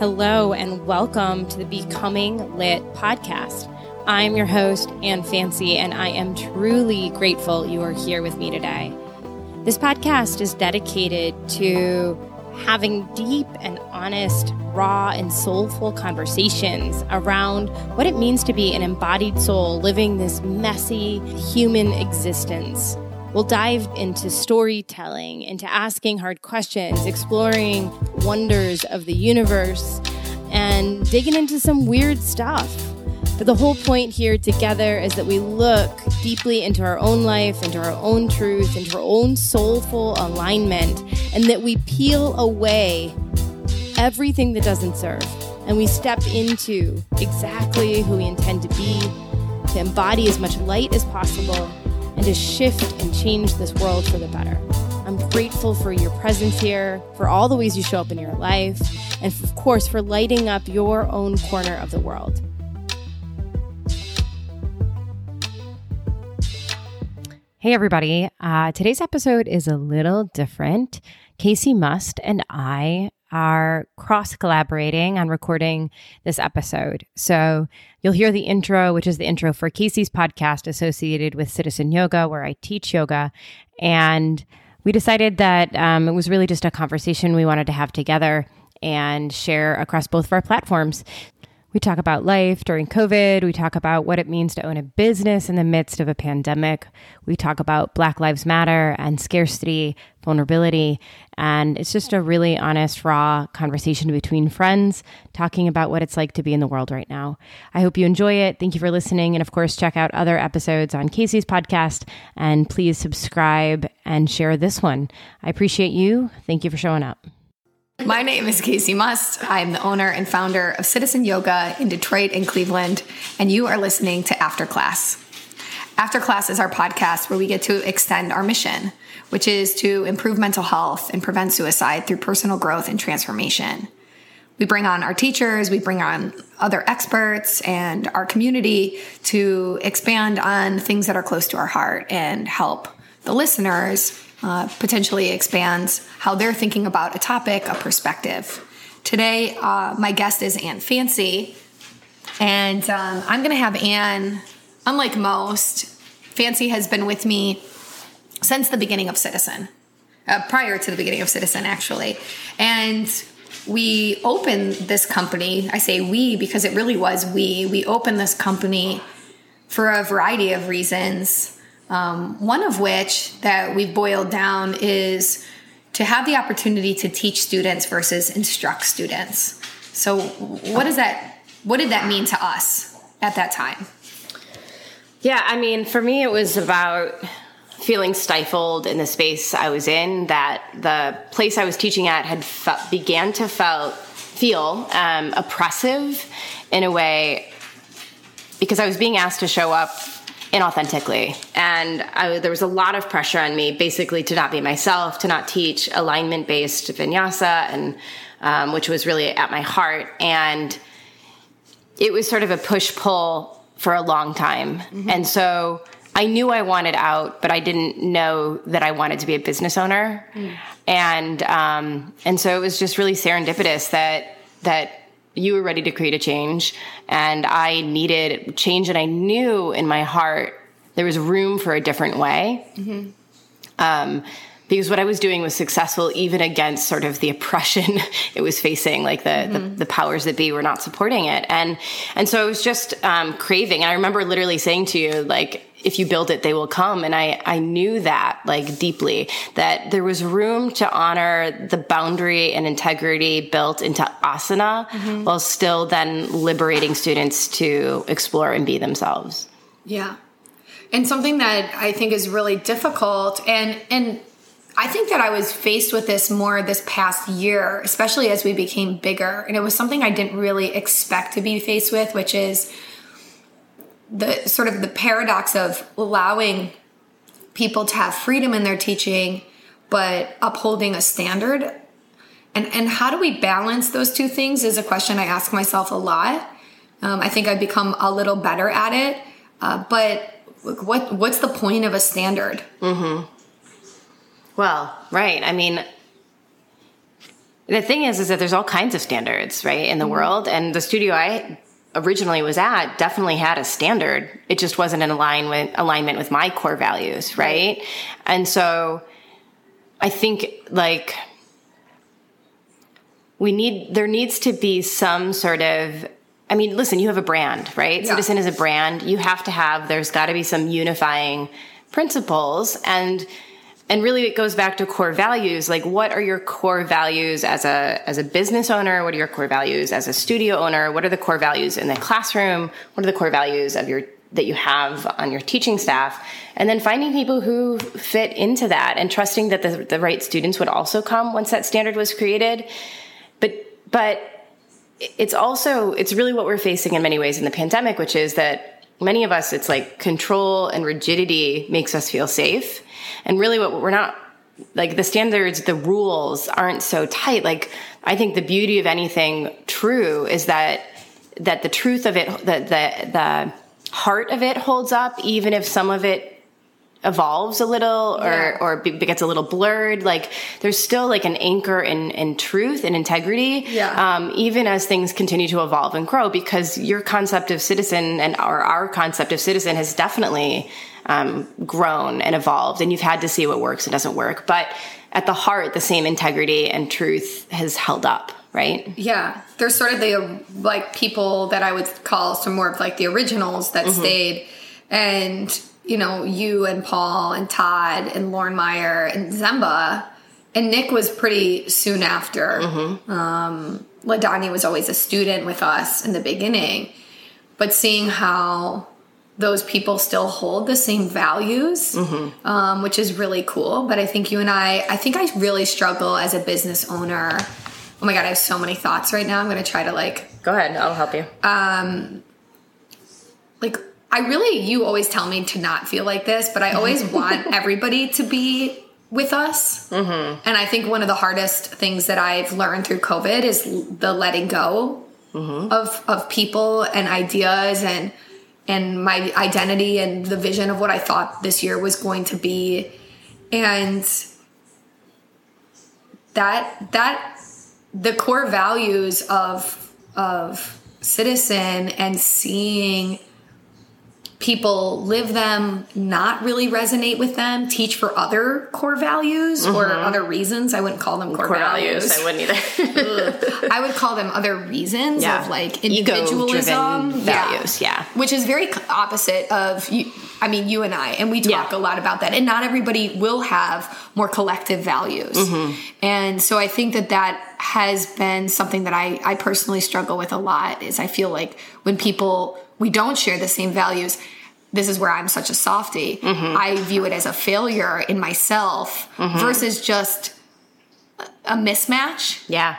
Hello, and welcome to the Becoming Lit podcast. I'm your host, Ann Fancy, and I am truly grateful you are here with me today. This podcast is dedicated to having deep and honest, raw, and soulful conversations around what it means to be an embodied soul living this messy human existence. We'll dive into storytelling, into asking hard questions, exploring wonders of the universe, and digging into some weird stuff. But the whole point here together is that we look deeply into our own life, into our own truth, into our own soulful alignment, and that we peel away everything that doesn't serve. And we step into exactly who we intend to be, to embody as much light as possible, and to shift and change this world for the better. I'm grateful for your presence here, for all the ways you show up in your life, and of course, for lighting up your own corner of the world. Hey, everybody. Uh, today's episode is a little different. Casey Must and I are cross collaborating on recording this episode. So you'll hear the intro, which is the intro for Casey's podcast associated with Citizen Yoga, where I teach yoga. And we decided that um, it was really just a conversation we wanted to have together and share across both of our platforms. We talk about life during COVID. We talk about what it means to own a business in the midst of a pandemic. We talk about Black Lives Matter and scarcity, vulnerability. And it's just a really honest, raw conversation between friends talking about what it's like to be in the world right now. I hope you enjoy it. Thank you for listening. And of course, check out other episodes on Casey's podcast. And please subscribe and share this one. I appreciate you. Thank you for showing up. My name is Casey Must. I'm the owner and founder of Citizen Yoga in Detroit and Cleveland, and you are listening to After Class. After Class is our podcast where we get to extend our mission, which is to improve mental health and prevent suicide through personal growth and transformation. We bring on our teachers, we bring on other experts and our community to expand on things that are close to our heart and help the listeners uh, potentially expands how they're thinking about a topic, a perspective. Today, uh, my guest is Anne Fancy, and um, I'm going to have Anne, unlike most, Fancy has been with me since the beginning of Citizen, uh, prior to the beginning of Citizen, actually. And we opened this company. I say we because it really was we. We opened this company for a variety of reasons. Um, one of which that we've boiled down is to have the opportunity to teach students versus instruct students. So, what does that? What did that mean to us at that time? Yeah, I mean, for me, it was about feeling stifled in the space I was in. That the place I was teaching at had fe- began to felt feel um, oppressive in a way because I was being asked to show up inauthentically. And I, there was a lot of pressure on me, basically, to not be myself, to not teach alignment based vinyasa, and um, which was really at my heart. And it was sort of a push pull for a long time. Mm-hmm. And so I knew I wanted out, but I didn't know that I wanted to be a business owner. Mm. And um, and so it was just really serendipitous that that you were ready to create a change and I needed change and I knew in my heart there was room for a different way. Mm-hmm. Um, because what I was doing was successful even against sort of the oppression it was facing, like the, mm-hmm. the, the, powers that be were not supporting it. And, and so I was just um, craving. And I remember literally saying to you, like, if you build it, they will come. And I, I knew that like deeply that there was room to honor the boundary and integrity built into asana mm-hmm. while still then liberating students to explore and be themselves. Yeah. And something that I think is really difficult and, and I think that I was faced with this more this past year, especially as we became bigger. And it was something I didn't really expect to be faced with, which is the sort of the paradox of allowing people to have freedom in their teaching but upholding a standard and and how do we balance those two things is a question i ask myself a lot um, i think i've become a little better at it uh, but what what's the point of a standard mm-hmm. well right i mean the thing is, is that there's all kinds of standards, right, in the Mm-hmm. world. And the studio I originally was at definitely had a standard. It just wasn't in alignment alignment with my core values, right? And so I think like we need there needs to be some sort of I mean, listen, you have a brand, right? Yeah. Citizen is a brand. You have to have there's got to be some unifying principles and and really it goes back to core values. Like what are your core values as a as a business owner? What are your core values as a studio owner? What are the core values in the classroom? What are the core values of your that you have on your teaching staff? And then finding people who fit into that and trusting that the, the right students would also come once that standard was created. But but it's also it's really what we're facing in many ways in the pandemic which is that many of us it's like control and rigidity makes us feel safe and really what we're not like the standards the rules aren't so tight like i think the beauty of anything true is that that the truth of it the the, the heart of it holds up even if some of it evolves a little or Yeah. or be, gets a little blurred like there's still like an anchor in in truth and integrity Yeah. um, even as things continue to evolve and grow because your concept of citizen and our our concept of citizen has definitely um, grown and evolved and you've had to see what works and doesn't work. But at the heart the same integrity and truth has held up right? Yeah, there's sort of the like people that I would call some more of like the originals that stayed, and you know you and Paul and Todd and Lauren Meyer and Zemba, and Nick was pretty soon after. Um, Ladanya was always a student with us in the beginning, but seeing how those people still hold the same values, um, which is really cool. But I think you and I, I think I really struggle as a business owner. Oh my god, I have so many thoughts right now. I'm gonna try to like, go ahead i'll help you like. I really, you always tell me to not feel like this, but I always want everybody to be with us. Mm-hmm. And I think one of the hardest things that I've learned through COVID is the letting go of of people and ideas and and my identity and the vision of what I thought this year was going to be. And that that the core values of of citizen and seeing people live them not really resonate with them teach for other core values or other reasons i wouldn't call them core, values, i wouldn't either I would call them other reasons Yeah. of like individualism values, yeah. which is very opposite of you i mean you and i and we talk Yeah. a lot about that and not everybody will have more collective values Mm-hmm. and so i think that that has been something that i i personally struggle with a lot is i feel like when people we don't share the same values this is where i'm such a softie Mm-hmm. i view it as a failure in myself Mm-hmm. versus just a mismatch Yeah,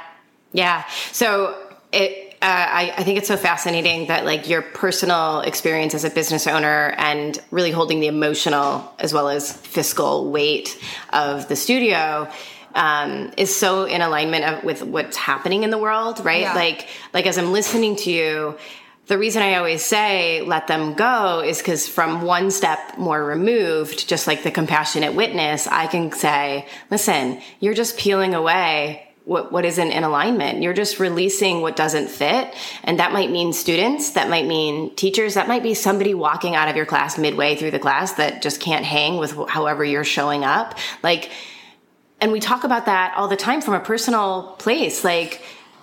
yeah. So it, uh, I, I think it's so fascinating that like your personal experience as a business owner and really holding the emotional as well as fiscal weight of the studio um, is so in alignment of, with what's happening in the world, right? Yeah. Like, like as I'm listening to you. The reason I always say let them go is because from one step more removed, just like the compassionate witness, I can say, listen, you're just peeling away what, what isn't in alignment. You're just releasing what doesn't fit. And that might mean students, that might mean teachers, that might be somebody walking out of your class midway through the class that just can't hang with however you're showing up. Like, and we talk about that all the time from a personal place. Like,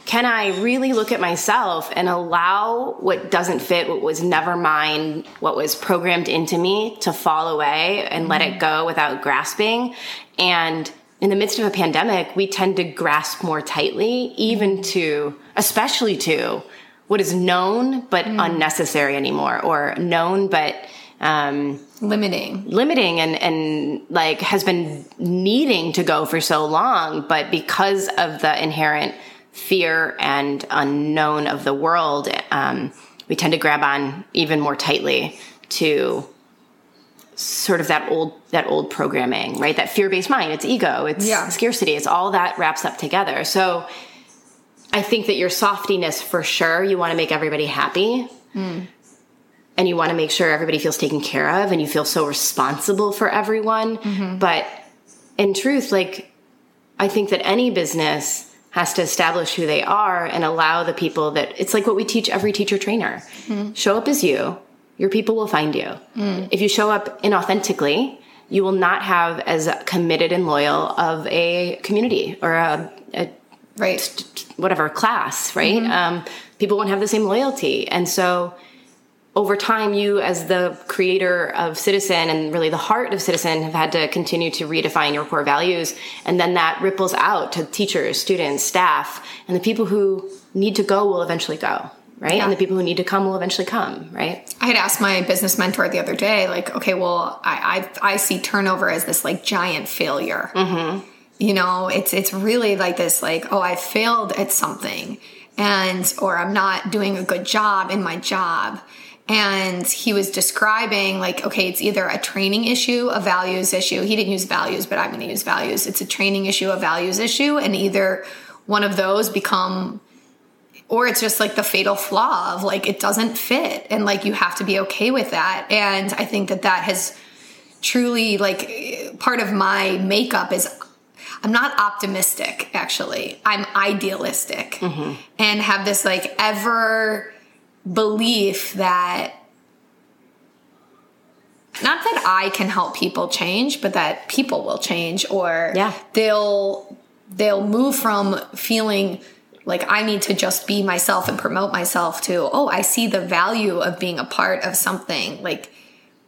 can I really look at myself and allow what doesn't fit, what was never mine, what was programmed into me to fall away and let it mm-hmm. go without grasping? And in the midst of a pandemic, we tend to grasp more tightly, even mm-hmm. to, especially to what is known but mm. unnecessary anymore, or known but um, limiting. limiting and and like has been needing to go for so long. But because of the inherent fear and unknown of the world um, we tend to grab on even more tightly to sort of that old that old programming right? That fear-based mind. It's ego. It's Yeah. scarcity. It's all that wraps up together. So i think that your softiness for sure you want to make everybody happy. And you want to make sure everybody feels taken care of and you feel so responsible for everyone. But in truth, like, I think that any business has to establish who they are and allow the people that it's like what we teach every teacher trainer mm-hmm. show up as you your people will find you mm. if you show up inauthentically you will not have as committed and loyal of a community or a, a Right. whatever class, right? Mm-hmm. Um, people won't have the same loyalty. And so over time, you as the creator of Citizen and really the heart of Citizen have had to continue to redefine your core values. And then that ripples out to teachers, students, staff, and the people who need to go will eventually go. Right. Yeah. And the people who need to come will eventually come. Right. I had asked my business mentor the other day, like, okay, well, I I, I see turnover as this like giant failure. Mm-hmm. You know, it's it's really like this, like, oh, I failed at something, and or I'm not doing a good job in my job. And he was describing like, okay, it's either a training issue, a values issue. He didn't use values, but I'm going to use values. It's a training issue, a values issue, and either one of those become or it's just like the fatal flaw of like it doesn't fit and like you have to be okay with that and i think that that has truly like part of my makeup is i'm not optimistic actually i'm idealistic mm-hmm. and have this like ever belief that not that i can help people change but that people will change or Yeah. they'll they'll move from feeling like I need to just be myself and promote myself to, oh, I see the value of being a part of something. Like,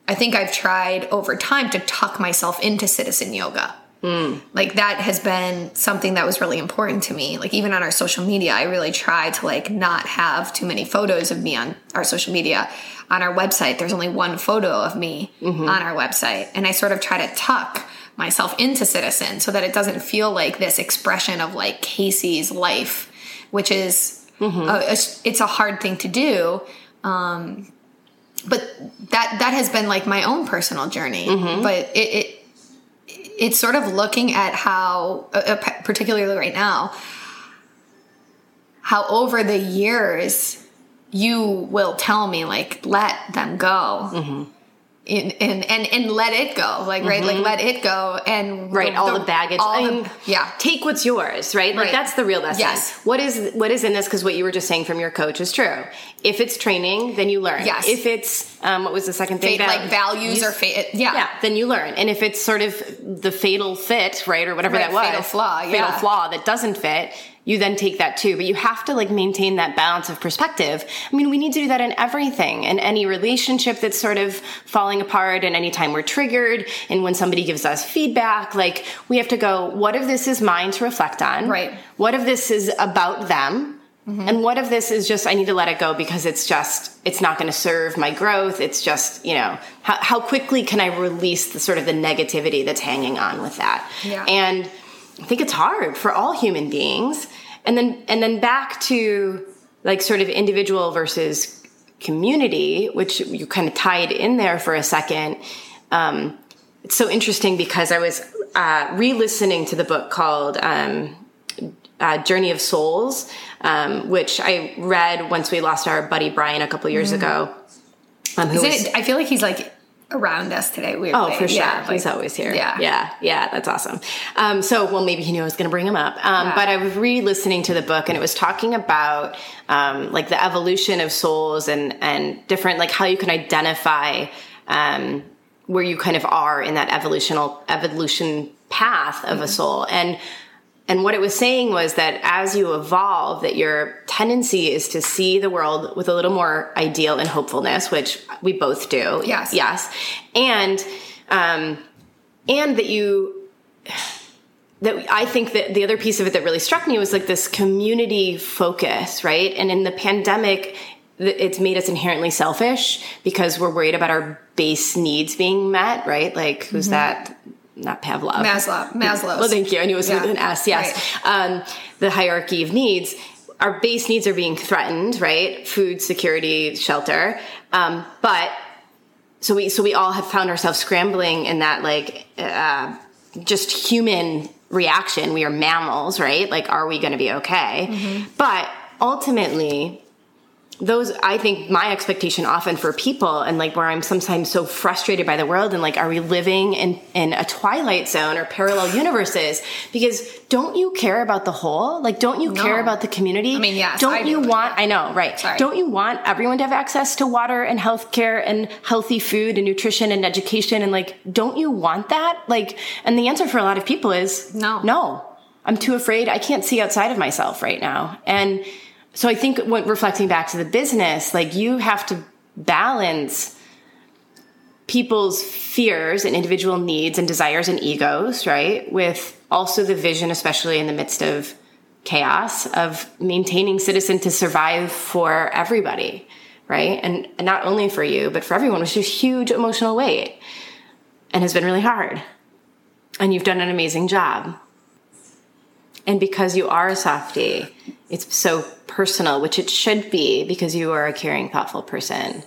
I think I've tried over time to tuck myself into citizen yoga. Mm. Like, that has been something that was really important to me. Like, even on our social media, I really try to, like, not have too many photos of me on our social media. On our website, there's only one photo of me mm-hmm. on our website. And I sort of try to tuck myself into citizen so that it doesn't feel like this expression of like Casey's life, which is mm-hmm. a, a- it's a hard thing to do. Um, but that that has been like my own personal journey. Mm-hmm. But it, it it's sort of looking at how, uh, uh, particularly right now, how over the years you will tell me like let them go. In, and, and and let it go like right like let it go and Right, all the, baggage. all I the- yeah Take what's yours, right? Like Right. that's the real lesson. Yes. What is what is in this? Because what you were just saying from your coach is true. If it's training, then you learn. Yes. If it's um, what was the second thing? Fa- like values or fa- yeah yeah, then you learn. And if it's sort of the fatal fit, right, or whatever Right, that was, fatal flaw, fatal flaw that doesn't fit, you then take that too. But you have to like maintain that balance of perspective. I mean, we need to do that in everything, in any relationship that's sort of falling apart, and anytime we're triggered, and when somebody gives us feedback, like we have to go, what if this is mine to reflect on? Right. What if this is about them? Mm-hmm. And what if this is just, I need to let it go because it's just, it's not going to serve my growth. It's just, you know, how, how quickly can I release the sort of the negativity that's hanging on with that? Yeah. And I think it's hard for all human beings. And then, and then back to like sort of individual versus community, which you kind of tied in there for a second. Um, it's so interesting because I was uh, re-listening to the book called um, uh, Journey of Souls, um, which I read once we lost our buddy Brian a couple years ago. Um, who Is was- I feel like he's like around us today weirdly. Oh, for sure. yeah, He's like- always here. yeah. Yeah. Yeah. That's awesome. Um, so, well, maybe he knew I was going to bring him up. Um, But I was re listening to the book and it was talking about um, like the evolution of souls and, and different, like how you can identify um, where you kind of are in that evolutional evolution path of a soul. And and what it was saying was that as you evolve, that your tendency is to see the world with a little more ideal and hopefulness, which we both do. Yes. Yes. And um, and that you that I think that the other piece of it that really struck me was like this community focus, right? And in the pandemic, it's made us inherently selfish because we're worried about our base needs being met, right? Like, who's that? Not Pavlov. Maslow. Maslow's. Well, thank you. I knew it was Yeah. with an S. Yes. Um, the hierarchy of needs. Our base needs are being threatened, right? Food, security, shelter. Um, but so we so we all have found ourselves scrambling in that like uh, just human reaction. We are mammals, right? Like, are we going to be okay? But ultimately, those i think my expectation often for people and like where i'm sometimes so frustrated by the world and like are we living in in a twilight zone or parallel universes? Because don't you care about the whole? Like don't you No. care about the community? I mean, yeah don't I you but want i know right. Sorry. don't you want everyone to have access to water and health care and healthy food and nutrition and education and like don't you want that? Like and the answer for a lot of people is No. no. I'm too afraid. I can't see outside of myself right now. And so i think when reflecting back to the business like you have to balance people's fears and individual needs and desires and egos right with also the vision especially in the midst of chaos of maintaining citizen to survive for everybody right? And, and not only for you but for everyone which is huge emotional weight and has been really hard. And you've done an amazing job. And because you are a softie it's so personal which it should be because you are a caring thoughtful person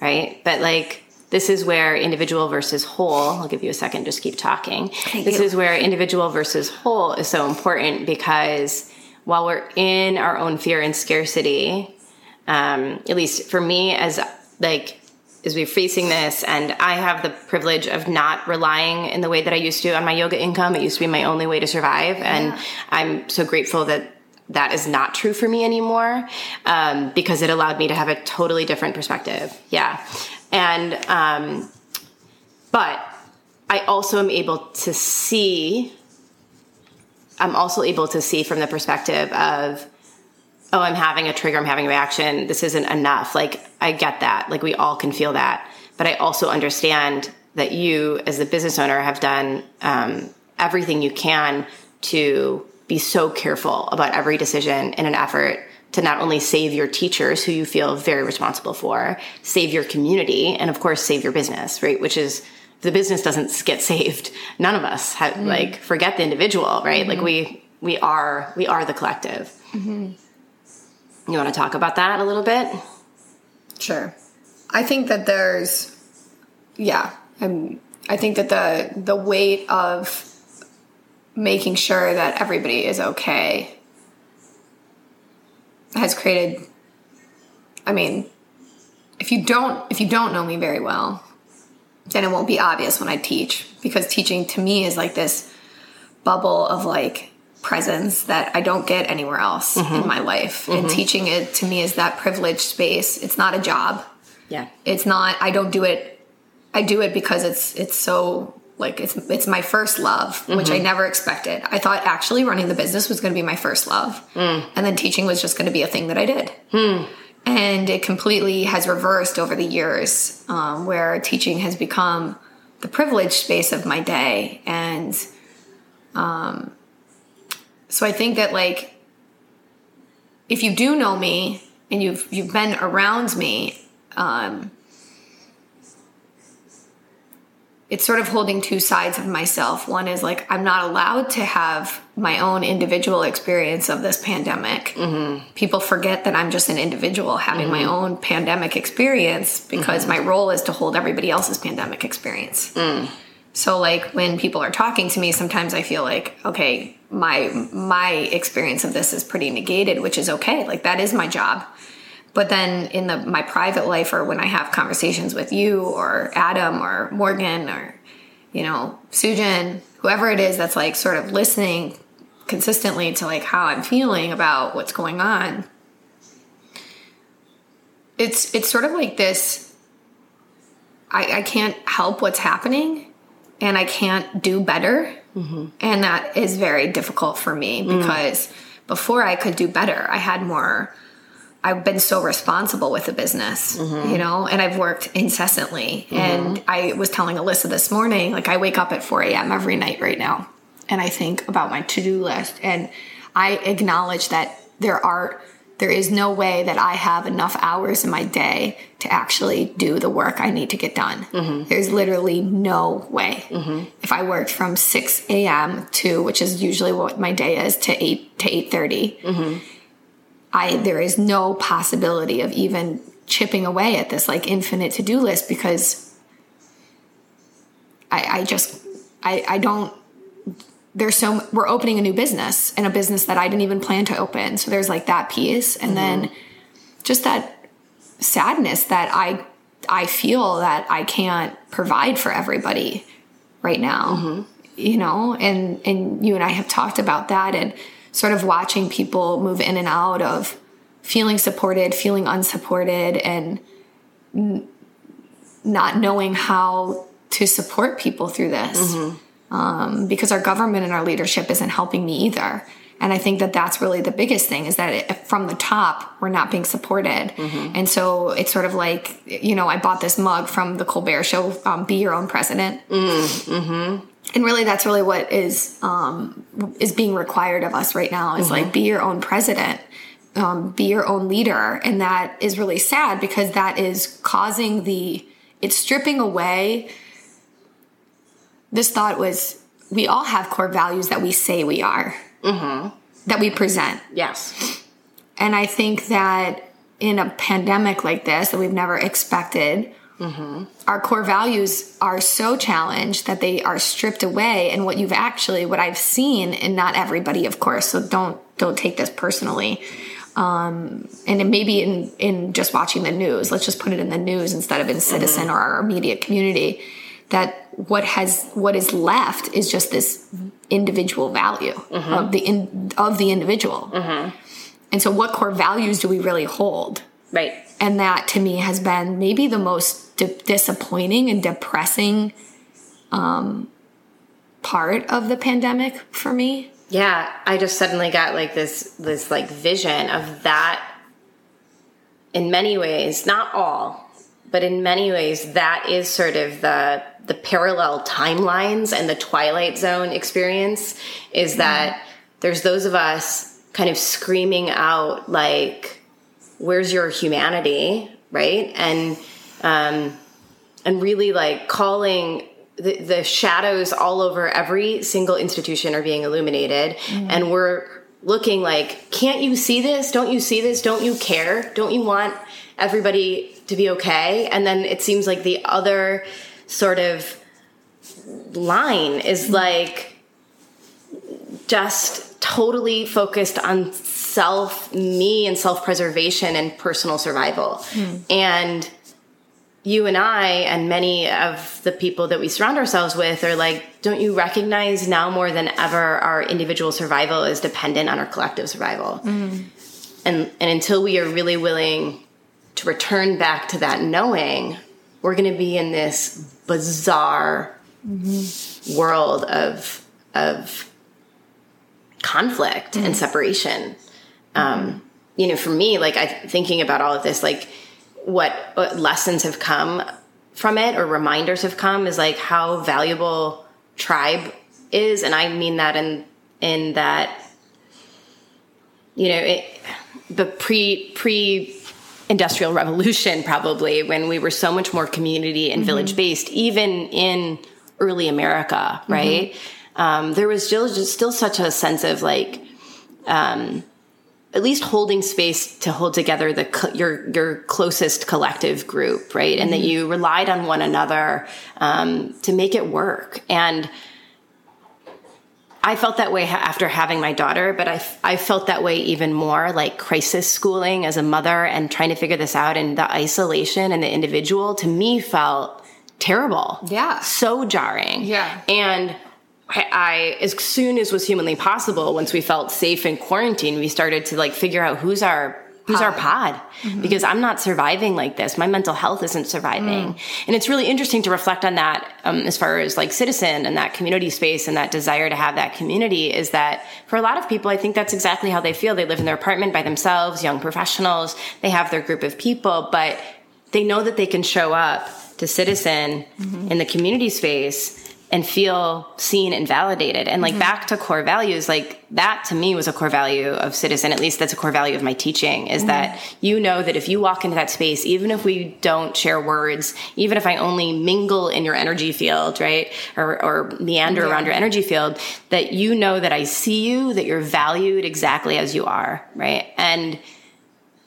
right? But like this is where individual versus whole i'll give you a second just keep talking. This you. is where individual versus whole is so important because while we're in our own fear and scarcity um, at least for me as like as we're facing this and i have the privilege of not relying in the way that i used to on my yoga income it used to be my only way to survive and i'm so grateful that that is not true for me anymore um, because it allowed me to have a totally different perspective yeah and um, but i also am able to see i'm also able to see from the perspective of oh, I'm having a trigger, I'm having a reaction, this isn't enough. Like, I get that. Like, we all can feel that. But I also understand that you, as the business owner, have done um, everything you can to be so careful about every decision in an effort to not only save your teachers, who you feel very responsible for, save your community, and of course, save your business, right? Which is, if the business doesn't get saved, none of us have, mm-hmm. like, forget the individual, right? Like, mm-hmm. we, we are, we are the collective. Mm-hmm. You want to talk about that a little bit? Sure. I think that there's, yeah, I'm, I think that the the weight of making sure that everybody is okay has created. I mean, if you don't if you don't know me very well, then it won't be obvious when I teach because teaching to me is like this bubble of like presence that I don't get anywhere else in mm-hmm. my life. And mm-hmm. teaching it to me is that privileged space. It's not a job. Yeah. It's not I don't do it I do it because it's it's so like it's it's my first love, which I never expected. I thought actually running the business was going to be my first love. And then teaching was just going to be a thing that I did. And it completely has reversed over the years, um, where teaching has become the privileged space of my day. And um, so I think that like if you do know me and you've you've been around me, um, it's sort of holding two sides of myself. One is like I'm not allowed to have my own individual experience of this pandemic. Mm-hmm. People forget that I'm just an individual having my mm-hmm. own pandemic experience because mm-hmm. my role is to hold everybody else's pandemic experience. Mm. So like when people are talking to me, sometimes I feel like, okay, my my experience of this is pretty negated, which is okay. Like that is my job. But then in the my private life or when I have conversations with you or Adam or Morgan or you know, Sujin, whoever it is that's like sort of listening consistently to like how I'm feeling about what's going on. It's it's sort of like this I, I can't help what's happening and I can't do better. Mm-hmm. And that is very difficult for me mm. because before I could do better, I had more. I've been so responsible with the business, mm-hmm. you know, and I've worked incessantly. Mm-hmm. And I was telling Alyssa this morning, like, I wake up at 4 a.m. every night right now and I think about my to do list. And I acknowledge that there are there is no way that I have enough hours in my day to actually do the work I need to get done. Mm-hmm. There's literally no way. If I worked from 6 a.m. to, which is usually what my day is, to 8 to 8.30, I there is no possibility of even chipping away at this like infinite to-do list because I, I just I, I don't there's so we're opening a new business and a business that I didn't even plan to open. So there's like that piece, and then just that sadness that I I feel that I can't provide for everybody right now. Mm-hmm. You know, and and you and I have talked about that and sort of watching people move in and out of feeling supported, feeling unsupported and n- not knowing how to support people through this. Mm-hmm. Um, because our government and our leadership isn't helping me either. And I think that that's really the biggest thing is that it, from the top, we're not being supported. Mm-hmm. And so it's sort of like, you know, I bought this mug from the Colbert Show, um, Be Your Own President. Mm-hmm. And really, that's really what is um, is being required of us right now is mm-hmm. like be your own president, um, be your own leader, and that is really sad because that is causing the it's stripping away. This thought was we all have core values that we say we are mm-hmm. that we present. Yes. And I think that in a pandemic like this that we've never expected, mm-hmm. our core values are so challenged that they are stripped away. And what you've actually, what I've seen, and not everybody, of course, so don't don't take this personally. Um, and maybe in in just watching the news, let's just put it in the news instead of in Citizen mm-hmm. or our immediate community. That what has what is left is just this individual value mm-hmm. of the in, of the individual. Mm-hmm. And so, what core values do we really hold? Right. And that to me has been maybe the most di- disappointing and depressing um, part of the pandemic for me. Yeah, I just suddenly got like this this like vision of that. In many ways, not all, but in many ways, that is sort of the the parallel timelines and the Twilight Zone experience is mm-hmm. that there's those of us kind of screaming out like, "Where's your humanity?" Right, and um, and really like calling the, the shadows all over every single institution are being illuminated, mm-hmm. and we're looking like, "Can't you see this? Don't you see this? Don't you care? Don't you want?" everybody to be okay and then it seems like the other sort of line is like just totally focused on self, me, and self preservation and personal survival. Mm. And you and I, and many of the people that we surround ourselves with, are like, don't you recognize now more than ever our individual survival is dependent on our collective survival? Mm. And, and until we are really willing to return back to that knowing, we're going to be in this bizarre mm-hmm. world of of conflict and separation. Um, you know, for me, like I thinking about all of this, like what, what lessons have come from it or reminders have come is like how valuable tribe is, and I mean that in in that you know it, the pre pre industrial revolution probably when we were so much more community and mm-hmm. village based even in early america right mm-hmm. um, there was still just still such a sense of like um, at least holding space to hold together the your your closest collective group right mm-hmm. and that mm-hmm. you relied on one another um, to make it work and I felt that way after having my daughter, but I, I felt that way even more like crisis schooling as a mother and trying to figure this out. And the isolation and the individual to me felt terrible. Yeah. So jarring. Yeah. And I, as soon as was humanly possible, once we felt safe in quarantine, we started to like figure out who's our who's pod. our pod mm-hmm. because i'm not surviving like this my mental health isn't surviving mm. and it's really interesting to reflect on that um, as far as like citizen and that community space and that desire to have that community is that for a lot of people i think that's exactly how they feel they live in their apartment by themselves young professionals they have their group of people but they know that they can show up to citizen mm-hmm. in the community space and feel seen and validated. And like mm-hmm. back to core values, like that to me was a core value of citizen. At least that's a core value of my teaching is mm-hmm. that you know that if you walk into that space, even if we don't share words, even if I only mingle in your energy field, right? Or, or meander yeah. around your energy field, that you know that I see you, that you're valued exactly as you are, right? And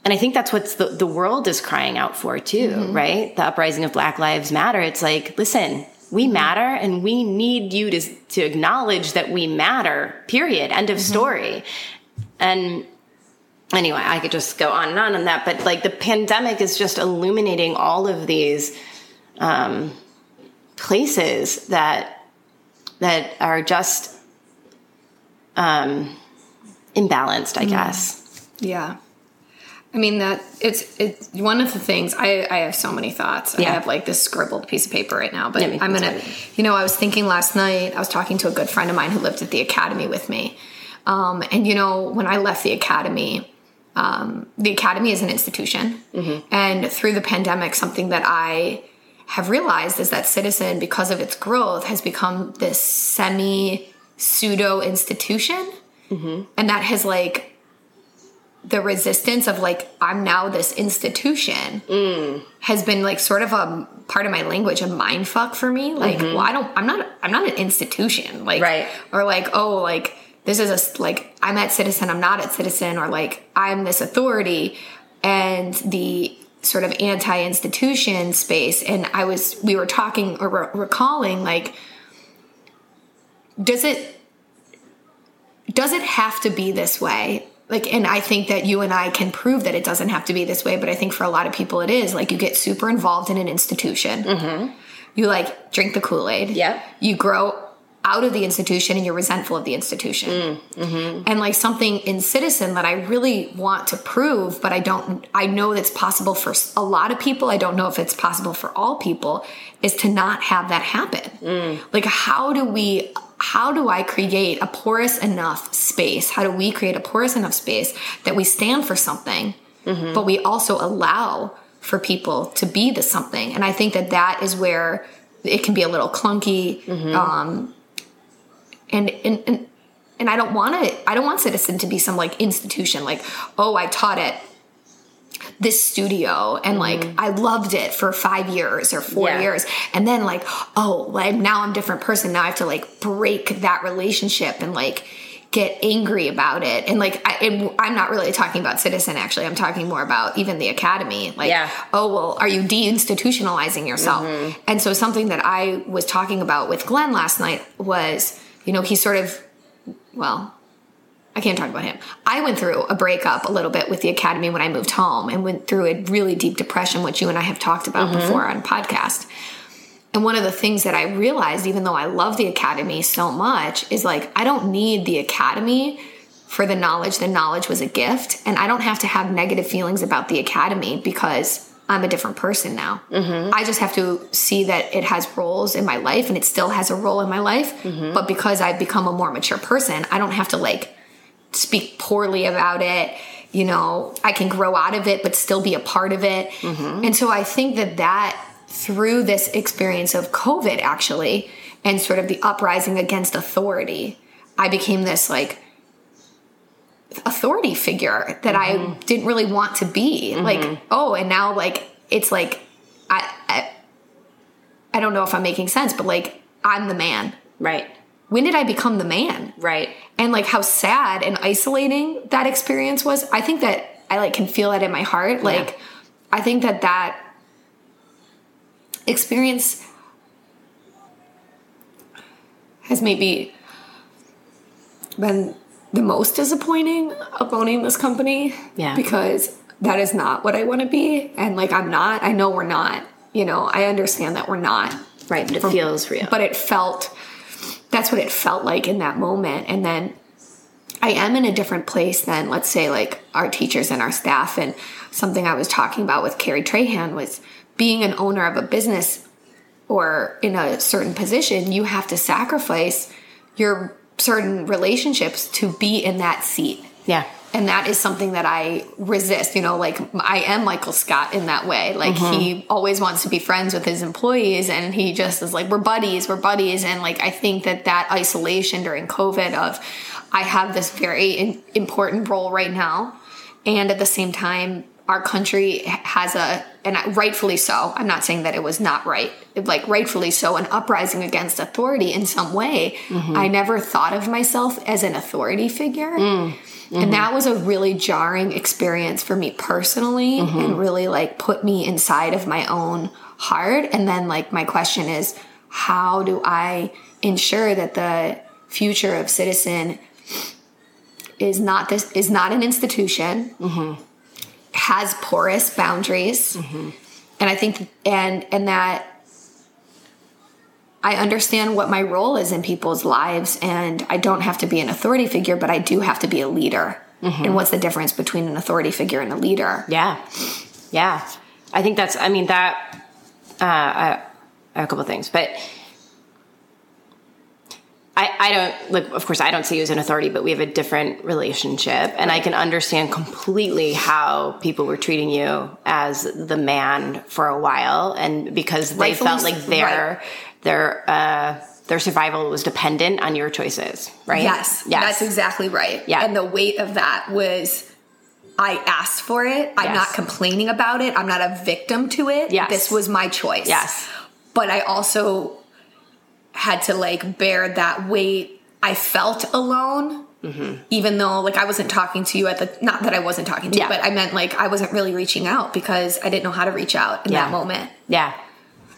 and I think that's what the, the world is crying out for too, mm-hmm. right? The uprising of Black Lives Matter. It's like, listen, we matter and we need you to, to acknowledge that we matter period end of mm-hmm. story and anyway, I could just go on and on on that, but like the pandemic is just illuminating all of these um, places that that are just um, imbalanced, I guess. Yeah. I mean that it's it's one of the things I I have so many thoughts. Yeah. I have like this scribbled piece of paper right now, but Yeah, I'm gonna you know I was thinking last night I was talking to a good friend of mine who lived at the academy with me, um, and you know when I left the academy, um, the academy is an institution, and through the pandemic, something that I have realized is that Citizen, because of its growth, has become this semi pseudo institution, and that has like the resistance of like I'm now this institution has been like sort of a part of my language, a mind fuck for me. Like, mm-hmm. well, I don't, I'm not, I'm not an institution. Like, Right. or like, oh, like this is a like I'm at Citizen, I'm not at Citizen, or like I'm this authority, and the sort of anti-institution space. And I was, we were talking or re- recalling like, does it does it have to be this way like and i think that you and i can prove that it doesn't have to be this way but i think for a lot of people it is. Like you get super involved in an institution. Mm-hmm. You like drink the kool-aid. Yep. you grow out of the institution and you're resentful of the institution. Mm, mm-hmm. And like something in citizen that i really want to prove but i don't i know that's possible for a lot of people. I don't know if it's possible for all people is to not have that happen. Mm. Like how do we how do i create a porous enough space? How do we create a porous enough space that we stand for something but we also allow for people to be the something? And i think that that is where it can be a little clunky um, and and and, and I don't want to I don't want Citizen to be some like institution like oh I taught at this studio and mm-hmm. like I loved it for 5 years or 4 Yeah. years. And then like oh like now I'm a different person. Now I have to like break that relationship and like get angry about it. And like I, and I'm not really talking about Citizen actually. I'm talking more about even the academy. Like Yeah. oh well are you deinstitutionalizing yourself? Mm-hmm. And so something that i was talking about with glenn last night was you know he sort of well i can't talk about him i went through a breakup a little bit with the academy when i moved home and went through a really deep depression which you and i have talked about mm-hmm. before on podcast and one of the things that I realized, even though I love the academy so much, is like, I don't need the academy for the knowledge. The knowledge was a gift. And I don't have to have negative feelings about the academy because I'm a different person now. Mm-hmm. I just have to see that it has roles in my life and it still has a role in my life. Mm-hmm. But because I've become a more mature person, I don't have to like speak poorly about it. You know, I can grow out of it, but still be a part of it. Mm-hmm. And so I think that that through this experience of COVID, actually, and sort of the uprising against authority, I became this like authority figure that I mm-hmm. didn't really want to be. Mm-hmm. Like, oh, and now like it's like I, I I don't know if I'm making sense, but like I'm the man. Right. When did I become the man? Right. And like how sad and isolating that experience was i think that i like can feel that in my heart like i think that that experience has maybe been the most disappointing of owning this company Yeah. because that is not what i want to be and like i'm not i know we're not you know i understand that we're not Right. But it feels real. but it felt that's what it felt like in that moment. And then i am in a different place than let's say like our teachers and our staff. And something i was talking about with carrie trahan was being an owner of a business or in a certain position you have to sacrifice your certain relationships to be in that seat yeah. and that is something that I resist. You know, like I am Michael Scott in that way. Like he mm-hmm. always wants to be friends with his employees, and he just is like, "We're buddies, we're buddies." And like I think that that isolation during COVID of I have this very in, important role right now, and at the same time, our country has a and rightfully so. I'm not saying that it was not right, like rightfully so, an uprising against authority in some way. Mm-hmm. I never thought of myself as an authority figure. Mm. And mm-hmm. that was a really jarring experience for me personally mm-hmm. and really like put me inside of my own heart. And then, like, my question is how do I ensure that the future of Citizen is not this is not an institution. Mm-hmm. Has porous boundaries, and I think and and that I understand what my role is in people's lives, and I don't have to be an authority figure, but I do have to be a leader. And what's the difference between an authority figure and a leader? Yeah. Yeah. I think that's, I mean, that, uh, I, I have a couple of things, but I, I don't, like, of course, I don't see you as an authority, but we have a different relationship. And I can understand completely how people were treating you as the man for a while. And because they Rightfully felt like their, right. Their, uh, their survival was dependent on your choices, right? Yes, Yes. that's exactly right. Yeah. And the weight of that was I asked for it. I'm not complaining about it. I'm not a victim to it. Yes. This was my choice. Yes. But I also had to like bear that weight. I felt alone. Mm-hmm. Even though, like, I wasn't talking to you at the, not that I wasn't talking to Yeah. you, but I meant like I wasn't really reaching out because I didn't know how to reach out in Yeah. that moment. Yeah.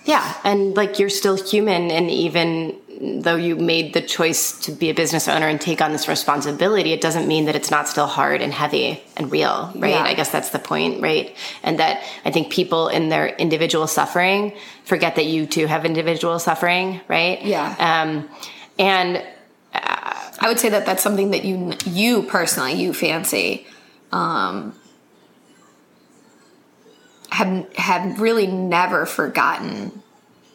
Yeah. And like you're still human. And even though you made the choice to be a business owner and take on this responsibility, it doesn't mean that it's not still hard and heavy and real, right? Yeah. I guess that's the point, right? And that I think people in their individual suffering forget that you too have individual suffering, right? Yeah. Um, and I would say that that's something that you you personally you fancy um have have really never forgotten.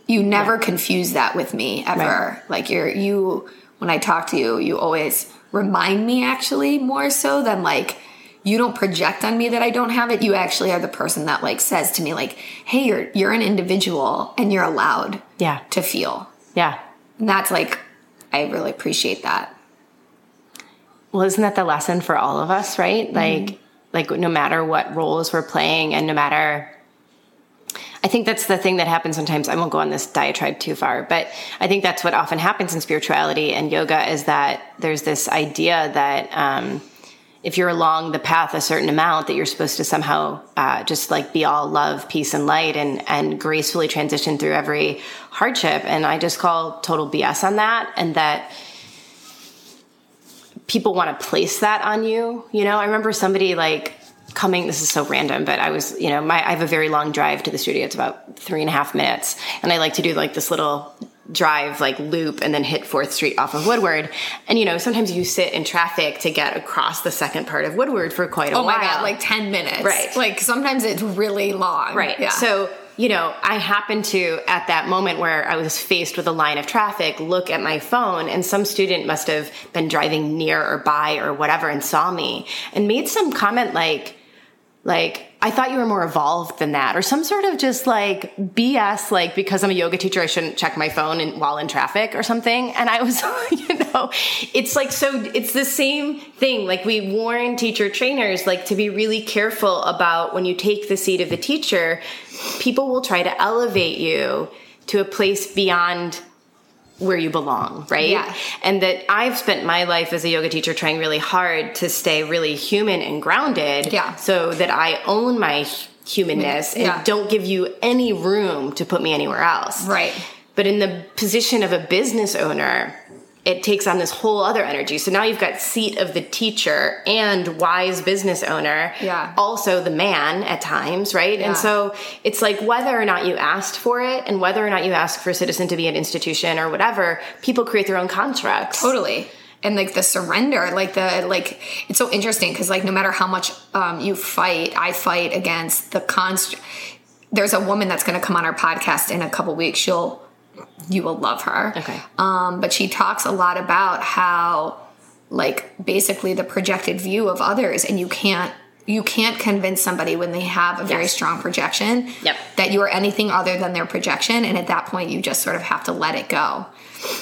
You never confuse that with me ever. Right. Like you're you when I talk to you, you always remind me actually more so than like you don't project on me that I don't have it. You actually are the person that like says to me like, "Hey, you're you're an individual and you're allowed yeah. to feel." Yeah. And that's like I really appreciate that. Well, isn't that the lesson for all of us, right? Mm-hmm. Like, like no matter what roles we're playing, and no matter, I think that's the thing that happens sometimes. I won't go on this diatribe too far, but I think that's what often happens in spirituality and yoga is that there's this idea that um, if you're along the path a certain amount, that you're supposed to somehow uh, just like be all love, peace, and light, and and gracefully transition through every hardship. And I just call total BS on that, and that people want to place that on you. You know, I remember somebody like coming. This is so random, but I was, you know, my I have a very long drive to the studio. It's about three and a half minutes, and I like to do like this little drive like loop and then hit fourth street off of woodward and you know sometimes you sit in traffic to get across the second part of woodward for quite a Oh while my god, like 10 minutes. Right. Like sometimes it's really long. Right. Yeah. So, you know, I happened to, at that moment where I was faced with a line of traffic, look at my phone, and some student must have been driving near or by or whatever and saw me and made some comment like, like, I thought you were more evolved than that, or some sort of just like BS, like because I'm a yoga teacher, I shouldn't check my phone in, while in traffic or something. And I was, you know, it's like so, it's the same thing. Like we warn teacher trainers, like to be really careful about when you take the seat of the teacher, people will try to elevate you to a place beyond where you belong, right? Yeah. And that I've spent my life as a yoga teacher trying really hard to stay really human and grounded. Yeah. So that I own my humanness and Yeah. don't give you any room to put me anywhere else. Right. But in the position of a business owner, it takes on this whole other energy. So now you've got seat of the teacher and wise business owner. Yeah. Also the man at times, right? Yeah. And so it's like whether or not you asked for it and whether or not you ask for a citizen to be an institution or whatever, people create their own contracts. Totally. And like the surrender, like the like it's so interesting because like no matter how much um you fight, I fight against the const there's a woman that's gonna come on our podcast in a couple weeks. She'll you will love her. Okay. Um, but she talks a lot about how like basically the projected view of others and you can't you can't convince somebody when they have a very Yes. strong projection Yep. that you are anything other than their projection and at that point you just sort of have to let it go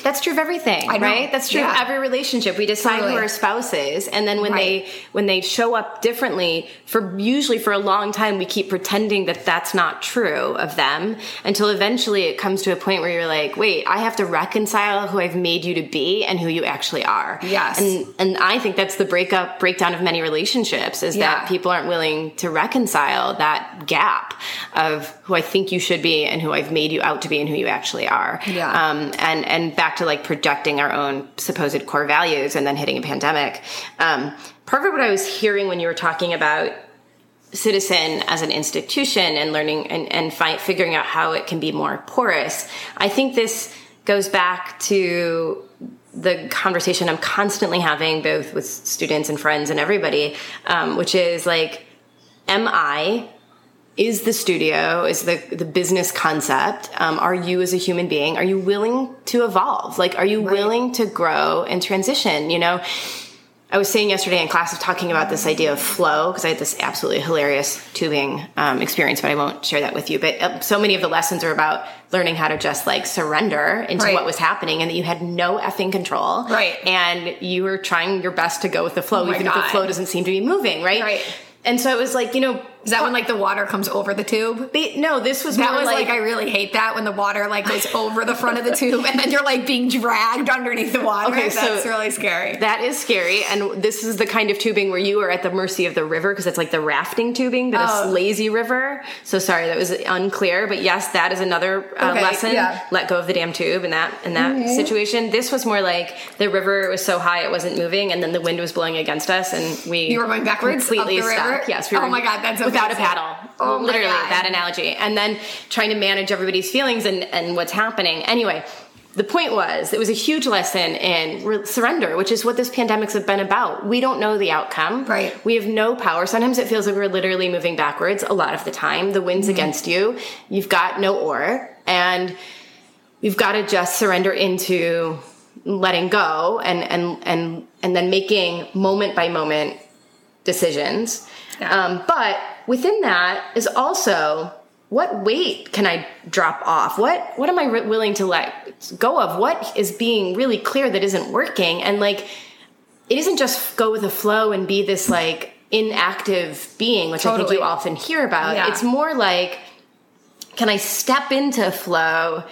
That's true of everything, right? That's true Yeah. of every relationship. We decide Totally. who our spouse is, and then when Right. they when they show up differently, for usually for a long time, we keep pretending that that's not true of them until eventually it comes to a point where you're like, wait, I have to reconcile who I've made you to be and who you actually are. Yes. and and I think that's the breakup breakdown of many relationships is Yeah. that people aren't willing to reconcile that gap of who I think you should be and who I've made you out to be and who you actually are. Yeah. Um, and and back to like projecting our own supposed core values and then hitting a pandemic. Um, part of what I was hearing when you were talking about citizen as an institution and learning and, and fi- figuring out how it can be more porous, I think this goes back to the conversation I'm constantly having both with students and friends and everybody, um, which is like, am I is the studio is the the business concept um, are you as a human being are you willing to evolve like are you right. willing to grow and transition you know I was saying yesterday in class of talking about this idea of flow because I had this absolutely hilarious tubing um, experience, but I won't share that with you. But uh, so many of the lessons are about learning how to just like surrender into right. what was happening and that you had no effing control. Right. And you were trying your best to go with the flow, oh even God. if the flow doesn't seem to be moving. Right. Right. And so it was like, you know, is that when like the water comes over the tube? They, no, this was that was like, like, I really hate that when the water like goes over the front of the tube and then you're like being dragged underneath the water. Okay, that's so really scary. That is scary, and this is the kind of tubing where you are at the mercy of the river because it's like the rafting tubing, but oh. a lazy river. So sorry, that was unclear, but yes, that is another uh, okay, lesson. Yeah. Let go of the damn tube in that in that mm-hmm. situation. This was more like the river was so high it wasn't moving, and then the wind was blowing against us, and we you were going backwards completely stuck. River? Yes, we were. Oh my god, that's without a paddle. Oh literally that analogy. And then trying to manage everybody's feelings and, and what's happening. Anyway, the point was it was a huge lesson in re- surrender, which is what this pandemics have been about. We don't know the outcome. Right. We have no power. Sometimes it feels like we're literally moving backwards. A lot of the time, the wind's mm-hmm. against you. You've got no oar, and you've got to just surrender into letting go and and and and then making moment by moment decisions. Yeah. Um, but within that is also what weight can I drop off? What what am I willing to let go of? What is being really clear that isn't working? And like, it isn't just go with the flow and be this like inactive being, which totally. I think you often hear about. Yeah. It's more like, can I step into flow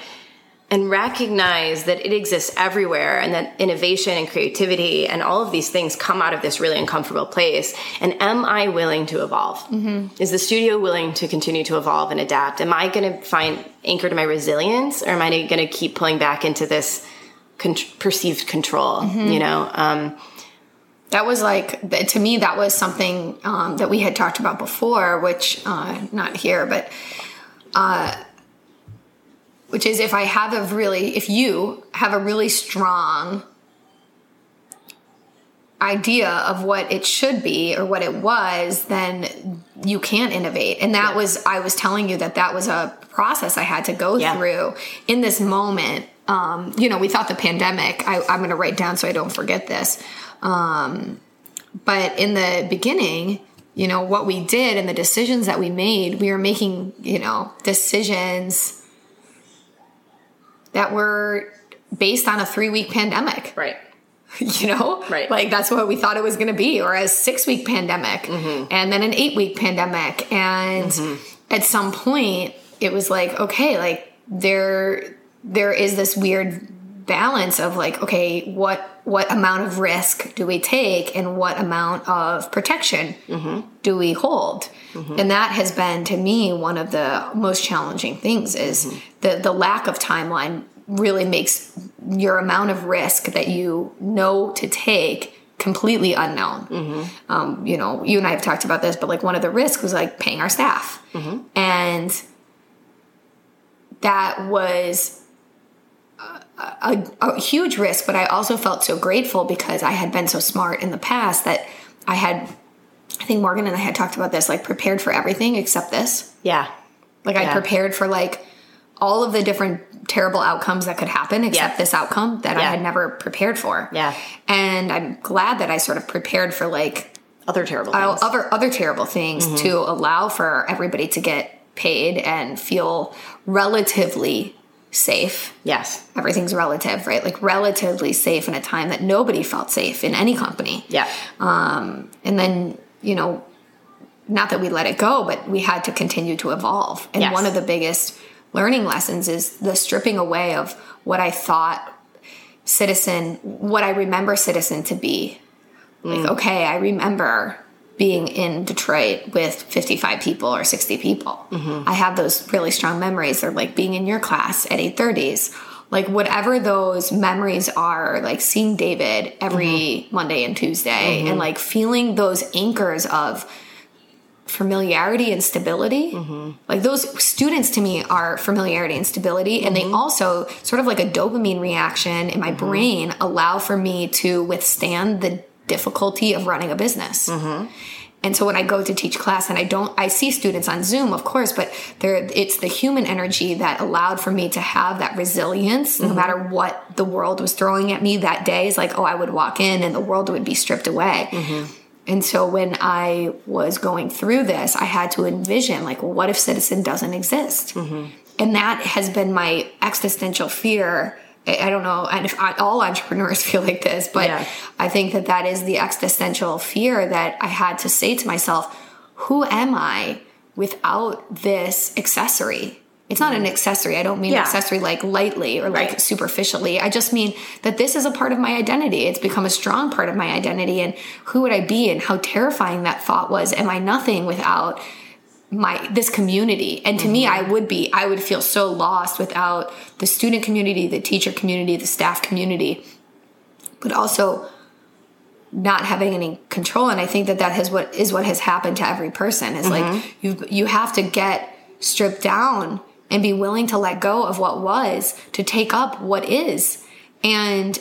and recognize that it exists everywhere and that innovation and creativity and all of these things come out of this really uncomfortable place. And am I willing to evolve? Mm-hmm. Is the studio willing to continue to evolve and adapt? Am I going to find anchor to my resilience or am I going to keep pulling back into this con- perceived control? Mm-hmm. You know? Um, that was like to me that was something um, that we had talked about before which uh, not here but uh, which is if I have a really, if you have a really strong idea of what it should be or what it was, then you can't innovate. And that yeah. was, I was telling you that that was a process I had to go yeah. through in this moment. Um, you know, we thought the pandemic, I, am going to write down so I don't forget this. Um, but in the beginning, you know, what we did and the decisions that we made, we were making, you know, decisions that were based on a three week pandemic. Right. You know? Right. Like that's what we thought it was going to be, or a six week pandemic, mm-hmm. and then an eight week pandemic. And mm-hmm. at some point, it was like, okay, like there, there is this weird balance of like, okay, what, what amount of risk do we take and what amount of protection mm-hmm. do we hold? Mm-hmm. And that has been to me one of the most challenging things is mm-hmm. the the lack of timeline really makes your amount of risk that you know to take completely unknown. Mm-hmm. Um, you know, you and I have talked about this, but like one of the risks was like paying our staff, mm-hmm. and that was. A, a, huge risk, but I also felt so grateful because I had been so smart in the past that I had I think Morgan and I had talked about this, like prepared for everything except this. Yeah. Like yeah. I prepared for like all of the different terrible outcomes that could happen except yeah. this outcome that yeah. I had never prepared for. Yeah. And I'm glad that I sort of prepared for like other terrible things. other other terrible things mm-hmm. to allow for everybody to get paid and feel relatively safe. Yes. Everything's relative, right? Like relatively safe in a time that nobody felt safe in any company. Yeah. Um, and then you know, not that we let it go, but we had to continue to evolve. And yes. one of the biggest learning lessons is the stripping away of what I thought citizen, what I remember citizen to be. Mm. Like, okay, I remember being in Detroit with 55 people or 60 people. Mm-hmm. I have those really strong memories. They're like being in your class at 830s like whatever those memories are like seeing david every Mm-hmm. monday and tuesday and like feeling those anchors of familiarity and stability Mm-hmm. like those students to me are familiarity and stability and Mm-hmm. they also sort of like a dopamine reaction in my brain allow for me to withstand the difficulty of running a business Mm-hmm. and so when I go to teach class and I don't, I see students on Zoom, of course, but there, it's the human energy that allowed for me to have that resilience no matter what the world was throwing at me that day. Is like, oh, I would walk in and the world would be stripped away. And so when I was going through this, I had to envision like, well, what if citizen doesn't exist? And that has been my existential fear. I don't know, and if I, all entrepreneurs feel like this, but Yeah. I think that that is the existential fear that I had to say to myself, who am I without this accessory? It's not an accessory. I don't mean Yeah. accessory like lightly or like Right. superficially. I just mean that this is a part of my identity. It's become a strong part of my identity. And who would I be and how terrifying that thought was? Am I nothing without my this community. And to me mm-hmm. i would be i would feel so lost without the student community the teacher community the staff community but also not having any control. And i think that that has what is what has happened to every person. Is like mm-hmm. you you have to get stripped down and be willing to let go of what was to take up what is. And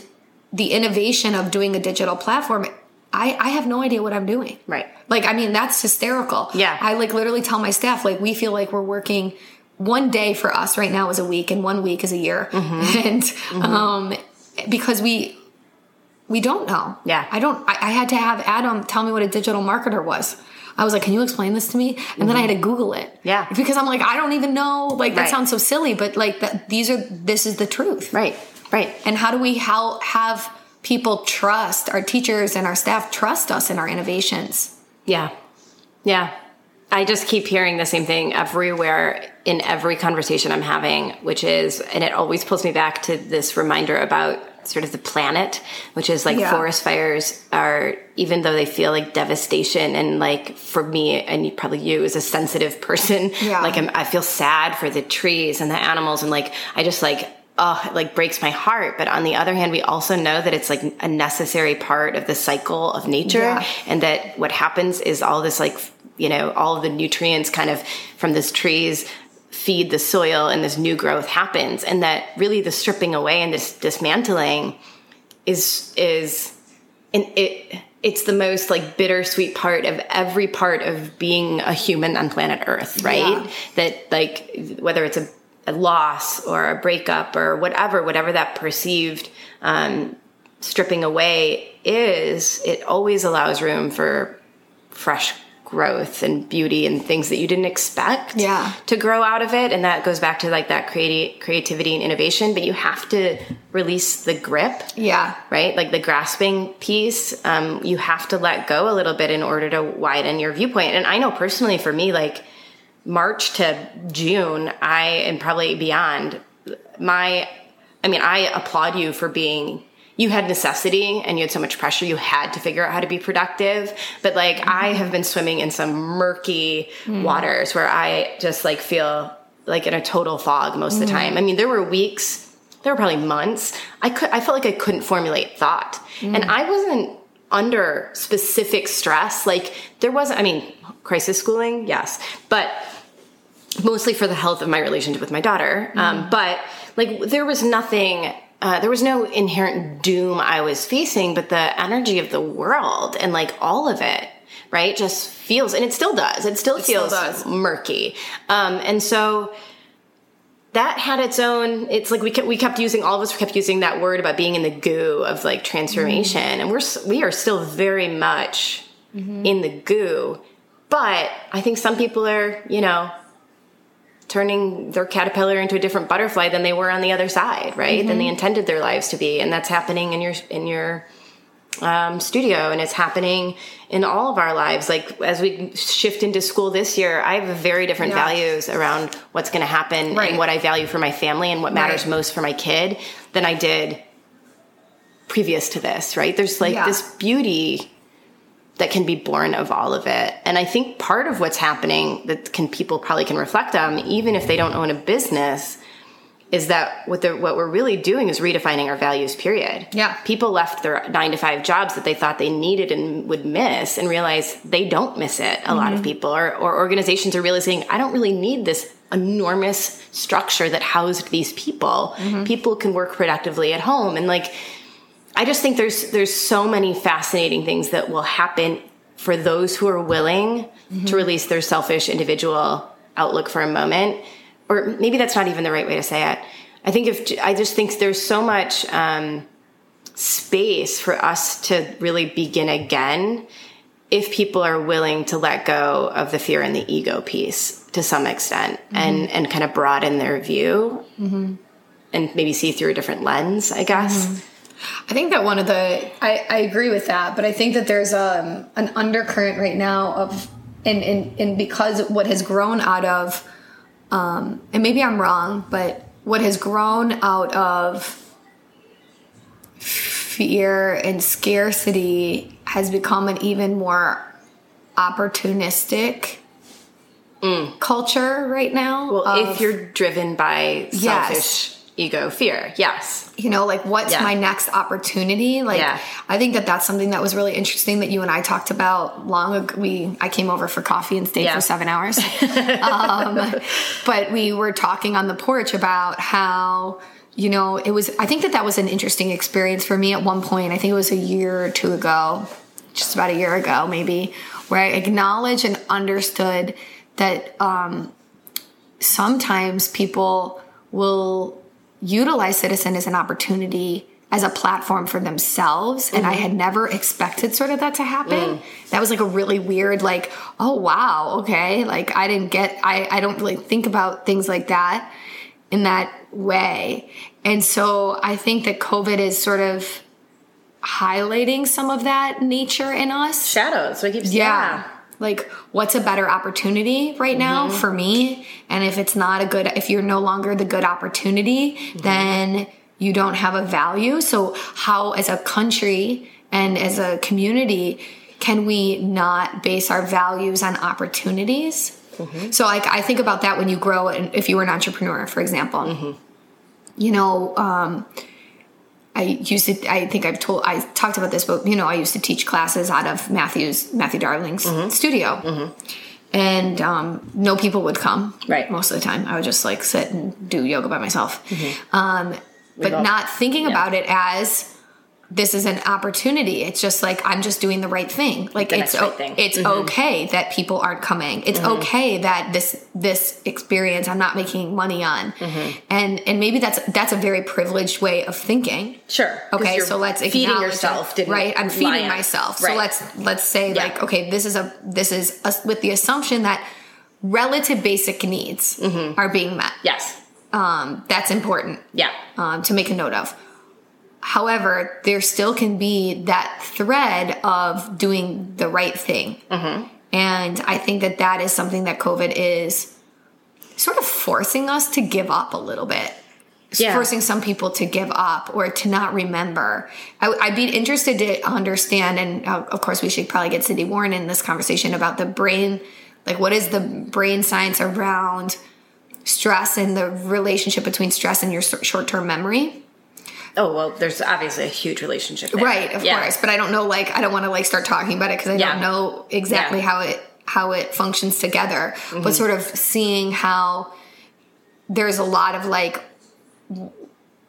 the innovation of doing a digital platform i i have no idea what i'm doing Right. like, I mean, that's hysterical. Yeah. I like literally tell my staff, like, we feel like we're working one day for us right now is a week and one week is a year. Mm-hmm. And, um, because we, we don't know. Yeah. I don't, I, I had to have Adam tell me what a digital marketer was. I was like, can you explain this to me? And then I had to Google it. Mm-hmm. Yeah. Because I'm like, I don't even know. Like, that Right. sounds so silly, but like, that, these are, this is the truth. Right. Right. And how do we how, have people trust, our teachers and our staff trust us in our innovations? Yeah. Yeah. I just keep hearing the same thing everywhere in every conversation I'm having, which is, and it always pulls me back to this reminder about sort of the planet, which is like Yeah. forest fires are, even though they feel like devastation and like for me and probably you as a sensitive person, Yeah. like I'm, I feel sad for the trees and the animals and like, I just like, oh, it like breaks my heart. But on the other hand, we also know that it's like a necessary part of the cycle of nature Yeah. and that what happens is all this like you know all of the nutrients kind of from this trees feed the soil and this new growth happens and that really the stripping away and this dismantling is is and it it's the most like bittersweet part of every part of being a human on planet earth right Yeah. that like whether it's a, a loss or a breakup or whatever whatever that perceived um, stripping away is it always allows room for fresh growth and beauty and things that you didn't expect Yeah. to grow out of it and that goes back to like that creati- creativity and innovation but you have to release the grip Yeah. right like the grasping piece um, you have to let go a little bit in order to widen your viewpoint and i know personally for me like march to june i and probably beyond my i mean i applaud you for being you had necessity and you had so much pressure you had to figure out how to be productive. But like i have been swimming in some murky hmm. waters where i just like feel like in a total fog most of the hmm. time. I mean there were weeks there were probably months i could i felt like i couldn't formulate thought. Hmm. And i wasn't under specific stress. Like there wasn't i mean crisis schooling yes. But mostly for the health of my relationship with my daughter. Um, but like there was nothing, uh, there was no inherent doom I was facing, but the energy of the world and like all of it, right, just feels, and it still does. It still still feels does. murky. Um, and so that had its own it's like we kept, we kept using all of us kept using that word about being in the goo of like transformation and we're we are still very much in the goo but i think some people are you know turning their caterpillar into a different butterfly than they were on the other side right than they intended their lives to be and that's happening in your in your um, studio and it's happening in all of our lives like as we shift into school this year i have very different Yeah. values around what's going to happen Right. and what i value for my family and what matters Right. most for my kid than i did previous to this right there's like Yeah. this beauty that can be born of all of it. And i think part of what's happening that can people probably can reflect on even if they don't own a business is that what the what we're really doing is redefining our values period. Yeah. people left their nine to five jobs that they thought they needed and would miss and realize they don't miss it a lot of mm-hmm. people. Or, or organizations are realizing i don't really need this enormous structure that housed these people. Mm-hmm. People can work productively at home. And like i just think there's there's so many fascinating things that will happen for those who are willing mm-hmm. to release their selfish individual outlook for a moment. Or maybe that's not even the right way to say it. I think if i just think there's so much um, space for us to really begin again if people are willing to let go of the fear and the ego piece to some extent mm-hmm. and and kind of broaden their view mm-hmm. and maybe see through a different lens i guess I think that one of the I, I agree with that, but I think that there's um, an undercurrent right now of and, and and because what has grown out of um, and maybe I'm wrong, but what has grown out of fear and scarcity has become an even more opportunistic culture right now. Mm. well of- if you're driven by Yes. Ego fear yes you know like what's Yeah. my next opportunity like Yeah. i think that that's something that was really interesting that you and i talked about long ago we i came over for coffee and stayed Yeah. for seven hours um, but we were talking on the porch about how you know it was i think that that was an interesting experience for me at one point i think it was a year or two ago just about a year ago maybe where i acknowledged and understood that um, sometimes people will utilize citizen as an opportunity as a platform for themselves and i mm-hmm. had never expected sort of that to happen. Mm. That was like a really weird like oh wow okay like i didn't get i i don't really think about things like that in that way. And so i think that covid is sort of highlighting some of that nature in us. Shadows what keeps yeah. Like, what's a better opportunity right now Mm-hmm. for me? And if it's not a good, if you're no longer the good opportunity, Mm-hmm. then you don't have a value. So, how, as a country and as a community, can we not base our values on opportunities? Mm-hmm. So, like, I think about that when you grow, and if you were an entrepreneur, for example, Mm-hmm. you know, um, I used to. I think I've told. I talked about this, but you know, I used to teach classes out of Matthew's Matthew Darling's Mm-hmm. studio, and um, no people would come. Right. most of the time, I would just like sit and do yoga by myself, Mm-hmm. um, but not thinking about it as this is an opportunity. It's just like I'm just doing the right thing. Like The it's right thing. it's Mm-hmm. okay that people aren't coming. It's okay that this this experience I'm not making money on, Mm-hmm. and and maybe that's that's a very privileged way of thinking. Sure. Okay, so let's feeding yourself. it, Didn't right? I'm feeding myself. So let's let's say Yeah. like, okay, this is a this is a, with the assumption that relative basic needs Mm-hmm. are being met. Yes. Um, that's important Yeah. um, to make a note of. However, there still can be that thread of doing the right thing. Mm-hmm. And I think that that is something that COVID is sort of forcing us to give up a little bit. Yeah. Forcing some people to give up or to not remember. I, would be interested to understand, and uh, of course, we should probably get Cindy Warren in this conversation about the brain. Like, what is the brain science around stress and the relationship between stress and your short term memory? Oh well, there's obviously a huge relationship. There. Right, of Yeah. course. But I don't know. Like, I don't want to like start talking about it because I Yeah. don't know exactly Yeah. how it how it functions together. Mm-hmm. But sort of seeing how there's a lot of like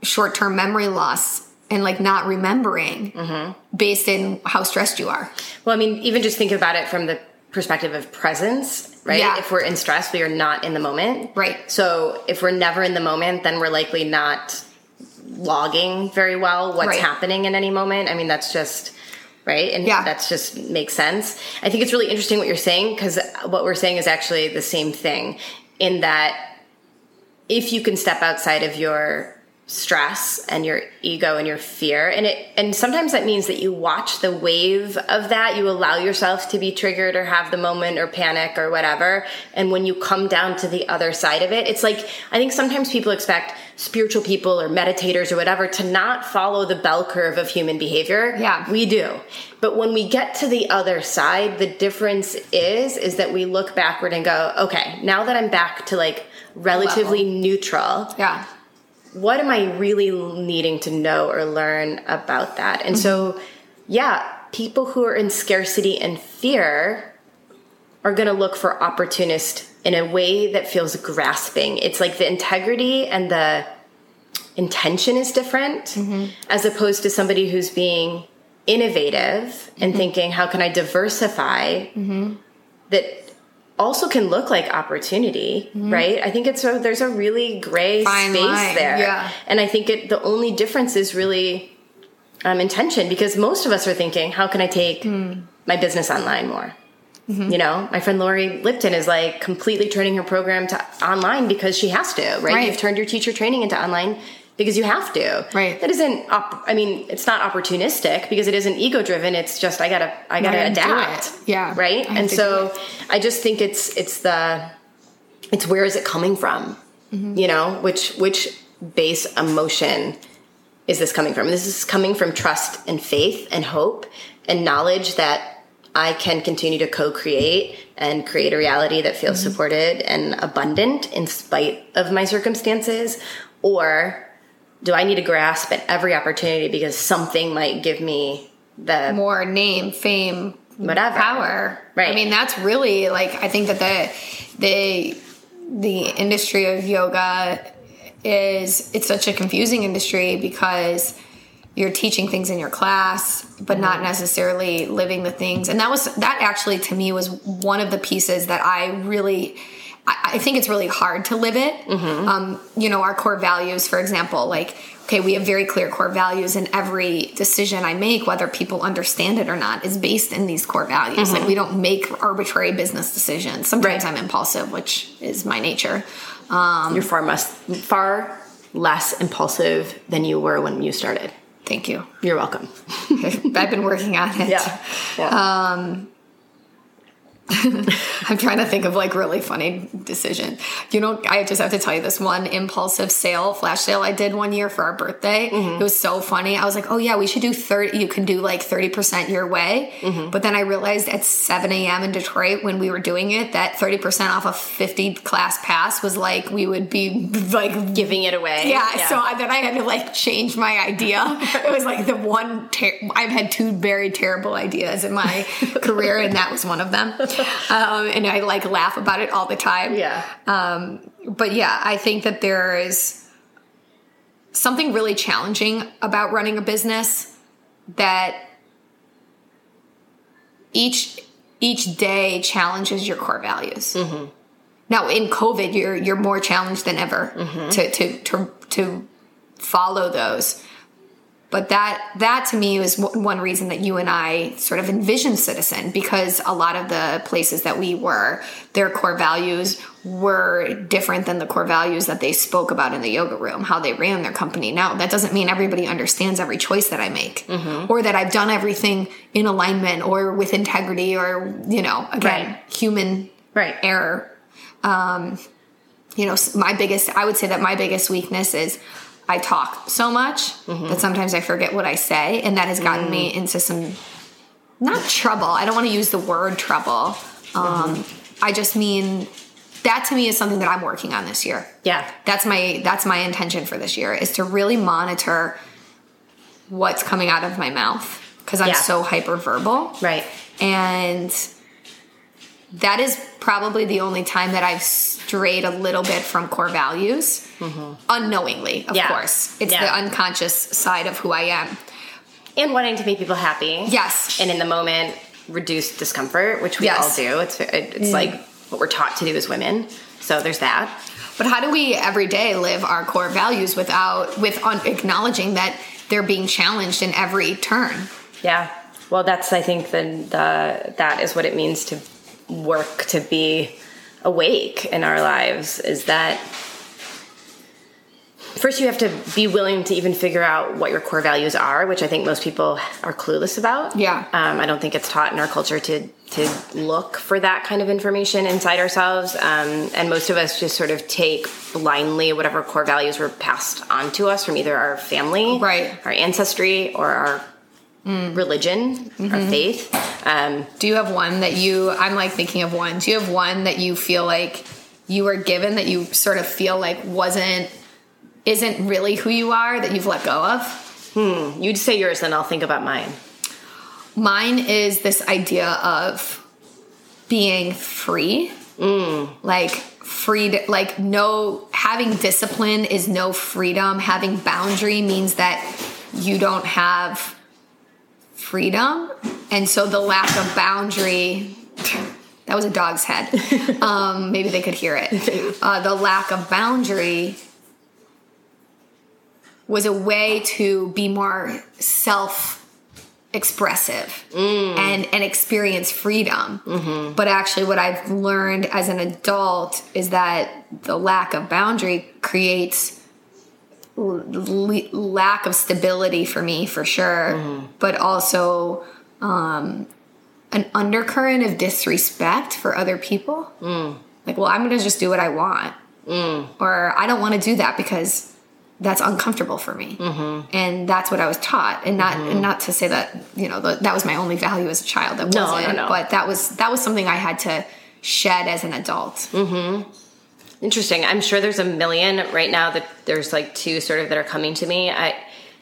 short term memory loss and like not remembering Mm-hmm. based in how stressed you are. Well, I mean, even just think about it from the perspective of presence, right? Yeah. If we're in stress, we are not in the moment. Right. So if we're never in the moment, then we're likely not logging very well what's Right. happening in any moment. I mean, that's just right and Yeah. that's just makes sense i think it's really interesting what you're saying because what we're saying is actually the same thing in that if you can step outside of your stress and your ego and your fear. And it and sometimes that means that you watch the wave of that. You allow yourself to be triggered or have the moment or panic or whatever. And when you come down to the other side of it it's like i think sometimes people expect spiritual people or meditators or whatever to not follow the bell curve of human behavior. Yeah. we do. But when we get to the other side the difference is is that we look backward and go okay now that i'm back to like relatively neutral Yeah. What am I really needing to know or learn about that? And so, yeah, people who are in scarcity and fear are going to look for opportunist in a way that feels grasping. It's like the integrity and the intention is different mm-hmm. as opposed to somebody who's being innovative and mm-hmm. thinking, how can I diversify mm-hmm. that also can look like opportunity, right? I think it's a, there's a really gray Fine space line, there, yeah. and I think it the only difference is really um, intention because most of us are thinking, how can I take Hmm. my business online more? Mm-hmm. You know, my friend Lori Lipton is like completely turning her program to online because she has to, right? Right. You've turned your teacher training into online because you have to. Right. That isn't. Op- I mean, it's not opportunistic because it isn't ego driven. It's just I gotta, I gotta adapt. Yeah, Right. I And so I just think it's it's the it's where is it coming from? Mm-hmm. You know, which which base emotion is this coming from? This is coming from trust and faith and hope and knowledge that I can continue to co-create and create a reality that feels Mm-hmm. supported and abundant in spite of my circumstances or do I need to grasp at every opportunity because something might give me the more name, fame, Whatever. power. Right. I mean, that's really like I think that the the the industry of yoga is it's such a confusing industry because you're teaching things in your class but not Mm-hmm. necessarily living the things and that was that actually to me was one of the pieces that i really i, I think it's really hard to live it Mm-hmm. um, you know our core values for example like okay we have very clear core values and every decision i make whether people understand it or not is based in these core values like we don't make arbitrary business decisions sometimes Mm-hmm. Right. i'm impulsive which is my nature you're far less far less impulsive than you were when you started. thank you You're welcome. i've been working on it yeah. I'm trying to think of like really funny decision. You know, I just have to tell you this one impulsive sale, flash sale I did one year for our birthday. Mm-hmm. It was so funny. I was like, oh yeah, we should do 30, you can do like 30% your way. Mm-hmm. But then I realized at 7 a.m. in Detroit when we were doing it, that 30% off a 50 class pass was like, we would be like Giving it away. yeah, so I, then I had to like change my idea. it was like the one. Ter- I've had two very terrible ideas in my career, and that was one of them. Um, and I like laugh about it all the time. Yeah. Um, but yeah, I think that there is something really challenging about running a business that each each day challenges your core values. Now in COVID, you're you're more challenged than ever to, to to to follow those. But that that to me was one reason that you and I sort of envisioned Citizen because a lot of the places that we were, their core values were different than the core values that they spoke about in the yoga room, how they ran their company. Now that doesn't mean everybody understands every choice that I make, mm-hmm. or that I've done everything in alignment or with integrity, or you know, again, Right. human Right. error um, you know, my biggest, I would say that my biggest weakness is I talk so much mm-hmm. that sometimes I forget what I say. And that has gotten me mm-hmm. into some, not trouble. I don't want to use the word trouble. Um, mm-hmm. I just mean that to me is something that I'm working on this year. Yeah. That's my, that's my intention for this year is to really monitor what's coming out of my mouth because I'm Yeah. so hyperverbal. Right. And that is probably the only time that I've strayed a little bit from core values mm-hmm. unknowingly, of Yeah. course. It's Yeah. the unconscious side of who I am. And wanting to make people happy. Yes. And in the moment, reduce discomfort, which we Yes. all do. It's it's mm. like what we're taught to do as women. So there's that. But how do we every day live our core values without with un- acknowledging that they're being challenged in every turn? Yeah. Well, that's I think the the that is what it means to work to be awake in our lives is that first you have to be willing to even figure out what your core values are, which I think most people are clueless about. Yeah. Um, I don't think it's taught in our culture to to look for that kind of information inside ourselves, um, and most of us just sort of take blindly whatever core values were passed on to us from either our family, Right. our ancestry, or our religion, our mm-hmm. faith. Um, Do you have one that you I'm like thinking of one. Do you have one that you feel like you were given that you sort of feel like wasn't isn't really who you are that you've let go of? Hmm. You'd say yours, then I'll think about mine. Mine is this idea of being free. Hmm. Like free like no having discipline is no freedom. Having boundary means that you don't have freedom. And so the lack of boundary that was a dog's head. um, maybe they could hear it. Uh, the lack of boundary was a way to be more self expressive and and experience freedom. But actually what I've learned as an adult is that the lack of boundary creates l- lack of stability for me for sure, but also um an undercurrent of disrespect for other people. Like, well, I'm going to just do what I want. Or I don't want to do that because that's uncomfortable for me, Mm-hmm. and that's what I was taught. And not and not to say that you know the, that was my only value as a child. That No, wasn't. no, no. But that was that was something I had to shed as an adult. Mm. Interesting. I'm sure there's a million right now that there's like two sort of that are coming to me. I,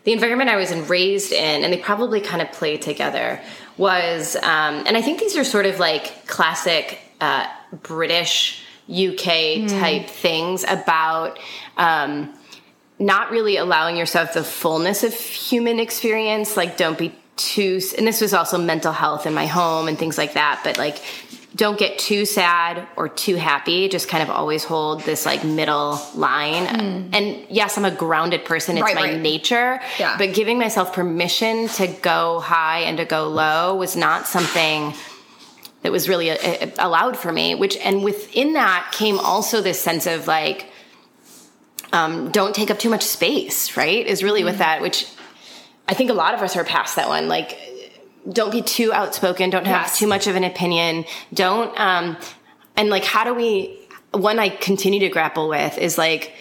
the environment I was in, raised in, and they probably kind of play together, was, um, and I think these are sort of like classic uh, British UK type things about. Um, not really allowing yourself the fullness of human experience. Like, don't be too, and this was also mental health in my home and things like that, but like, don't get too sad or too happy. Just kind of always hold this like middle line. And yes, I'm a grounded person. It's Right, my right. nature. Yeah. But giving myself permission to go high and to go low was not something that was really uh, allowed for me which and within that came also this sense of like um, don't take up too much space right is really Mm-hmm. with that which i think a lot of us are past that one like don't be too outspoken don't have Yes. too much of an opinion don't um and like how do we one i continue to grapple with is like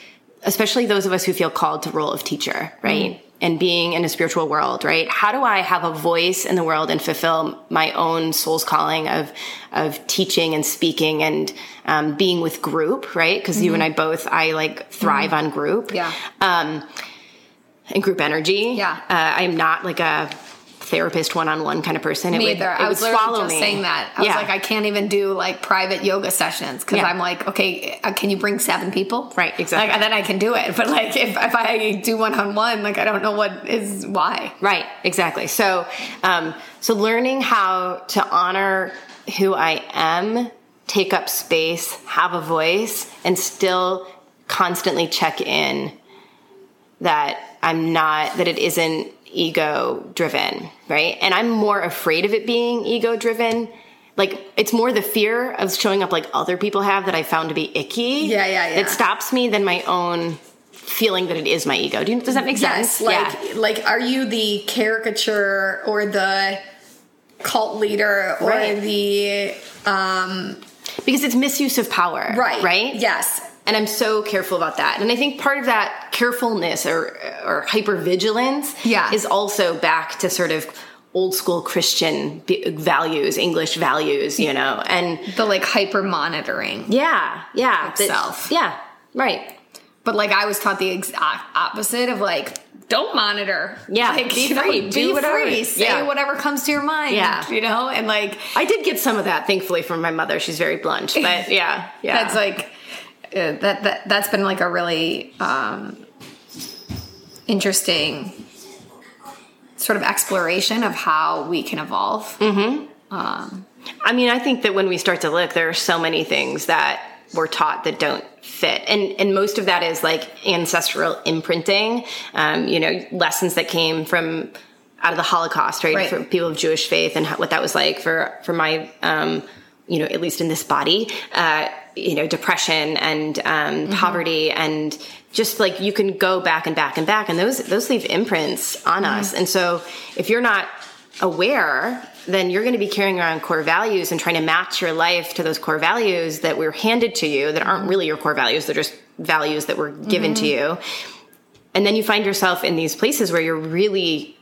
especially those of us who feel called to role of teacher right and being in a spiritual world right how do i have a voice in the world and fulfill my own soul's calling of of teaching and speaking and um, being with group right because you and i both i like thrive on group Yeah. um, and group energy. Yeah. uh, I'm not like a therapist one-on-one kind of person. It Me would, either. I was literally just me. saying that. I was like, I can't even do like private yoga sessions because Yeah. I'm like, okay, uh, can you bring seven people? Right, exactly. Like, and then I can do it. But like, if, if I do one on one, like, I don't know what is why. Right, exactly. So, um, so learning how to honor who I am, take up space, have a voice, and still constantly check in that I'm not, that it isn't ego driven, right? And I'm more afraid of it being ego driven. Like, it's more the fear of showing up like other people have that I found to be icky. Yeah, yeah, yeah. That stops me than my own feeling that it is my ego. Do you, does that make Yes. sense? Like, like, are you the caricature or the cult leader or Right. the um because it's misuse of power right right yes and i'm so careful about that and i think part of that carefulness or or hypervigilance Yeah. is also back to sort of old school christian values english values you know and the like hyper monitoring yeah yeah that- self. yeah right but like i was taught the exact opposite of like don't monitor Yeah, like, be know, free, be do whatever. free say Yeah. whatever comes to your mind Yeah. you know and like i did get some of that thankfully from my mother she's very blunt but yeah yeah that's like uh, that that that's been like a really um interesting sort of exploration of how we can evolve I mean, I think that when we start to look, there are so many things that we're taught that don't fit, and and most of that is like ancestral imprinting. Um, you know, lessons that came from out of the Holocaust, right? Right. For people of Jewish faith and how, what that was like for for my, um, you know, at least in this body, uh, you know, depression and um, mm-hmm. poverty and just like you can go back and back and back, and those those leave imprints on mm-hmm. us. And so if you're not aware, then you're going to be carrying around core values and trying to match your life to those core values that were handed to you that aren't mm-hmm. really your core values. They're just values that were given to you. And then you find yourself in these places where you're really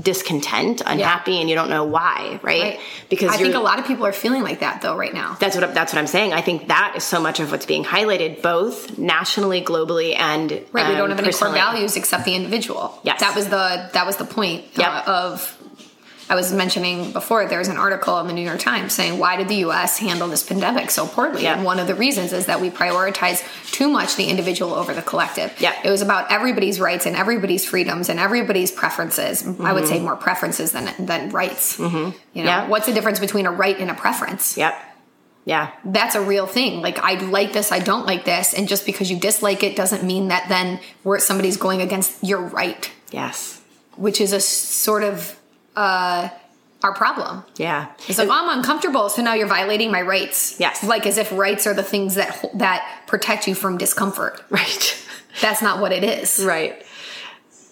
discontent, unhappy, and you don't know why, right? Right. Because I think a lot of people are feeling like that though right now. that's what that's what I'm saying. I think that is so much of what's being highlighted, both nationally, globally, and Right, we um, don't have any core values except the individual. Yes. that was the that was the point uh, of. I was mentioning before there was an article in the New York Times saying why did the U.S. handle this pandemic so poorly? Yeah. And one of the reasons is that we prioritize too much the individual over the collective. Yeah. it was about everybody's rights and everybody's freedoms and everybody's preferences. I would say more preferences than than rights. Mm-hmm. You know, Yeah. what's the difference between a right and a preference? Yep. Yeah. that's a real thing. Like I like this, I don't like this, and just because you dislike it doesn't mean that then we're, somebody's going against your right, Yes. which is a sort of uh, our problem. Yeah. It's like, oh, I'm uncomfortable, so now you're violating my rights. Yes. like as if rights are the things that that protect you from discomfort. Right. That's not what it is. Right.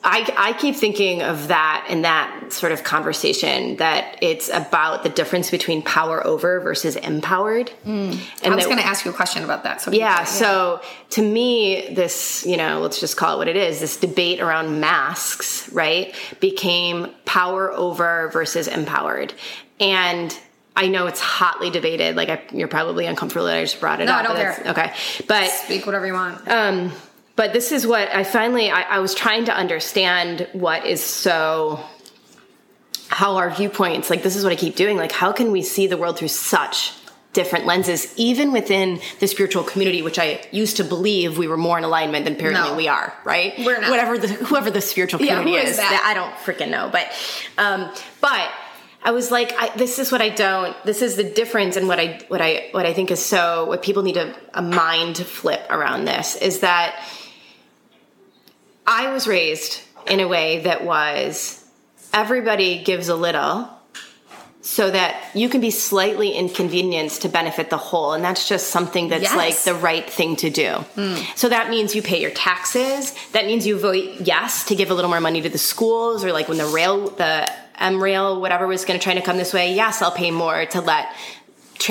I, I keep thinking of that in that sort of conversation that it's about the difference between power over versus empowered. And I was going to ask you a question about that. So yeah, so to me, this, you know, let's just call it what it is this debate around masks, right, became power over versus empowered. And I know it's hotly debated. Like, I, you're probably uncomfortable that I just brought it No, up. I don't care. Okay. But speak whatever you want. um, but this is what I finally I, I was trying to understand what is so how our viewpoints like this is what I keep doing like how can we see the world through such different lenses even within the spiritual community which I used to believe we were more in alignment than apparently No. we are right We're not. whatever the whoever the spiritual Yeah, community who is is that? I don't freaking know but um but I was like, I, this is what I don't. This is the difference, and what I what I what I think is so. What people need a, a mind flip around this is that I was raised in a way that was everybody gives a little, so that you can be slightly inconvenienced to benefit the whole, and that's just something that's Yes. like the right thing to do. Hmm. So that means you pay your taxes. That means you vote yes to give a little more money to the schools, or like when the rail, the M rail, whatever was going to try to come this way. Yes, I'll pay more to let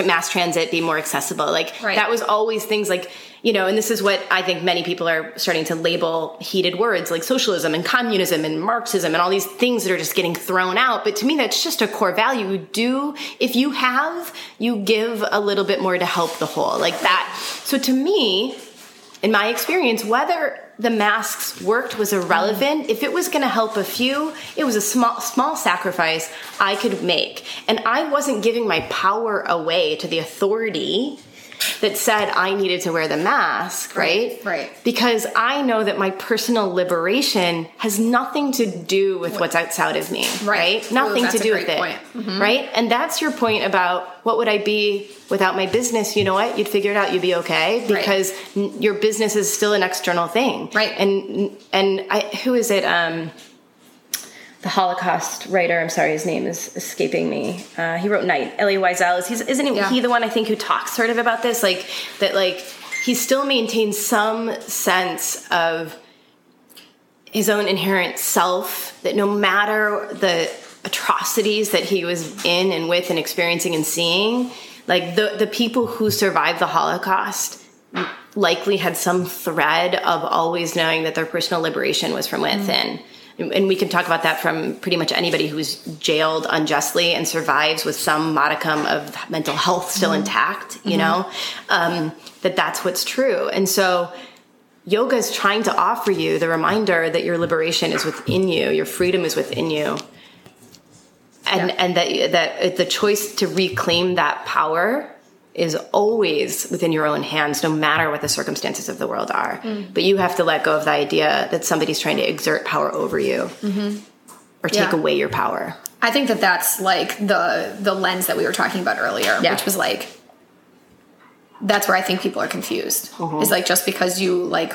mass transit be more accessible. Like Right. that was always things like you know, and this is what I think many people are starting to label heated words like socialism and communism and Marxism and all these things that are just getting thrown out. But to me, that's just a core value. You do, if you have, you give a little bit more to help the whole, like that. So to me, in my experience, whether the masks worked was irrelevant. If it was going to help a few, it was a small small sacrifice I could make. And I wasn't giving my power away to the authority that said I needed to wear the mask, right? Right, right. Because I know that my personal liberation has nothing to do with what's outside of me, Right. right? Nothing that's to do with it. Mm-hmm. right? And that's your point about what would I be without my business? You know what? You'd figure it out. You'd be okay because n- your business is still an external thing, Right. And and I, who is it? Um, the Holocaust writer. I'm sorry, his name is escaping me. Uh, he wrote Night. Elie Wiesel. Is he's isn't he, Yeah. he the one I think who talks sort of about this? Like that. Like he still maintains some sense of his own inherent self. That no matter the atrocities that he was in and with and experiencing and seeing, like the the people who survived the Holocaust likely had some thread of always knowing that their personal liberation was from within. And we can talk about that from pretty much anybody who's jailed unjustly and survives with some modicum of mental health still intact, you know, um, that that's what's true. And so yoga is trying to offer you the reminder that your liberation is within you, your freedom is within you. And, Yeah. and that, that the choice to reclaim that power is always within your own hands, no matter what the circumstances of the world are. But you have to let go of the idea that somebody's trying to exert power over you or take Yeah. away your power. I think that that's like the the lens that we were talking about earlier, Yeah. which was like that's where I think people are confused. Uh-huh. Is like just because you like.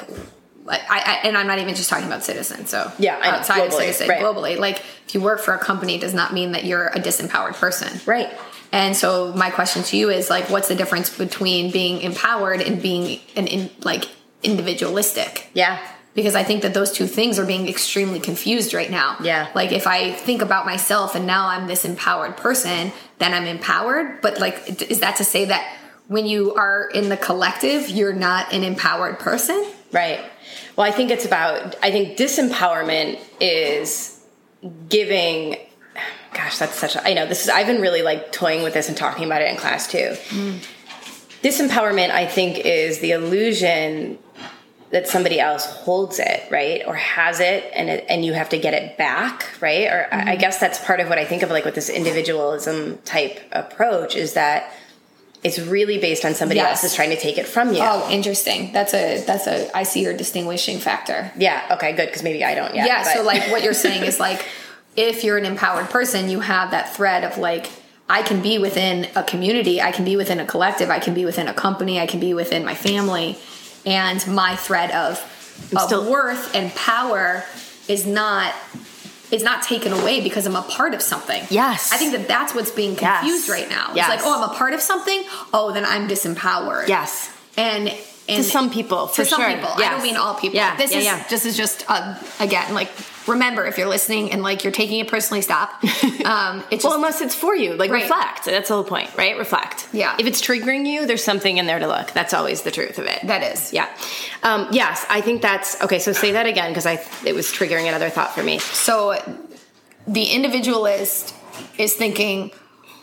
I, I and I'm not even just talking about citizens. So Yeah, outside of globally, citizen, right. globally, like if you work for a company, does not mean that you're a disempowered person, Right. And so my question to you is like, what's the difference between being empowered and being an in, like individualistic? Yeah. because I think that those two things are being extremely confused right now. Yeah. Like if I think about myself and now I'm this empowered person, then I'm empowered. But like, is that to say that when you are in the collective, you're not an empowered person? Right. Well, I think it's about, I think disempowerment is giving gosh that's such a i know this is i've been really like toying with this and talking about it in class too disempowerment i think is the illusion that somebody else holds it right or has it and it, and you have to get it back right or I- i mm-hmm. guess that's part of what i think of like with this individualism type approach is that it's really based on somebody Yes. else is trying to take it from you Oh, interesting. That's a that's a I see your distinguishing factor. yeah okay good because maybe i don't yet yeah but- so like what you're saying is like if you're an empowered person you have that thread of like i can be within a community i can be within a collective i can be within a company i can be within my family and my thread of, of still- worth and power is not is not taken away because i'm a part of something Yes. i think that that's what's being Yes. confused right now Yes. it's like oh i'm a part of something oh then i'm disempowered yes and and to some people for to some sure. people. I don't mean all people. Yeah, This yeah, is yeah. this is just uh, again like remember if you're listening and like you're taking it personally, stop. Um, it's well, unless it's for you, like Right. reflect. That's the whole point, right? Reflect. Yeah. If it's triggering you, there's something in there to look. That's always the truth of it. that is yeah. Um, yes, I think that's okay. So say that again because I it was triggering another thought for me. So the individualist is thinking,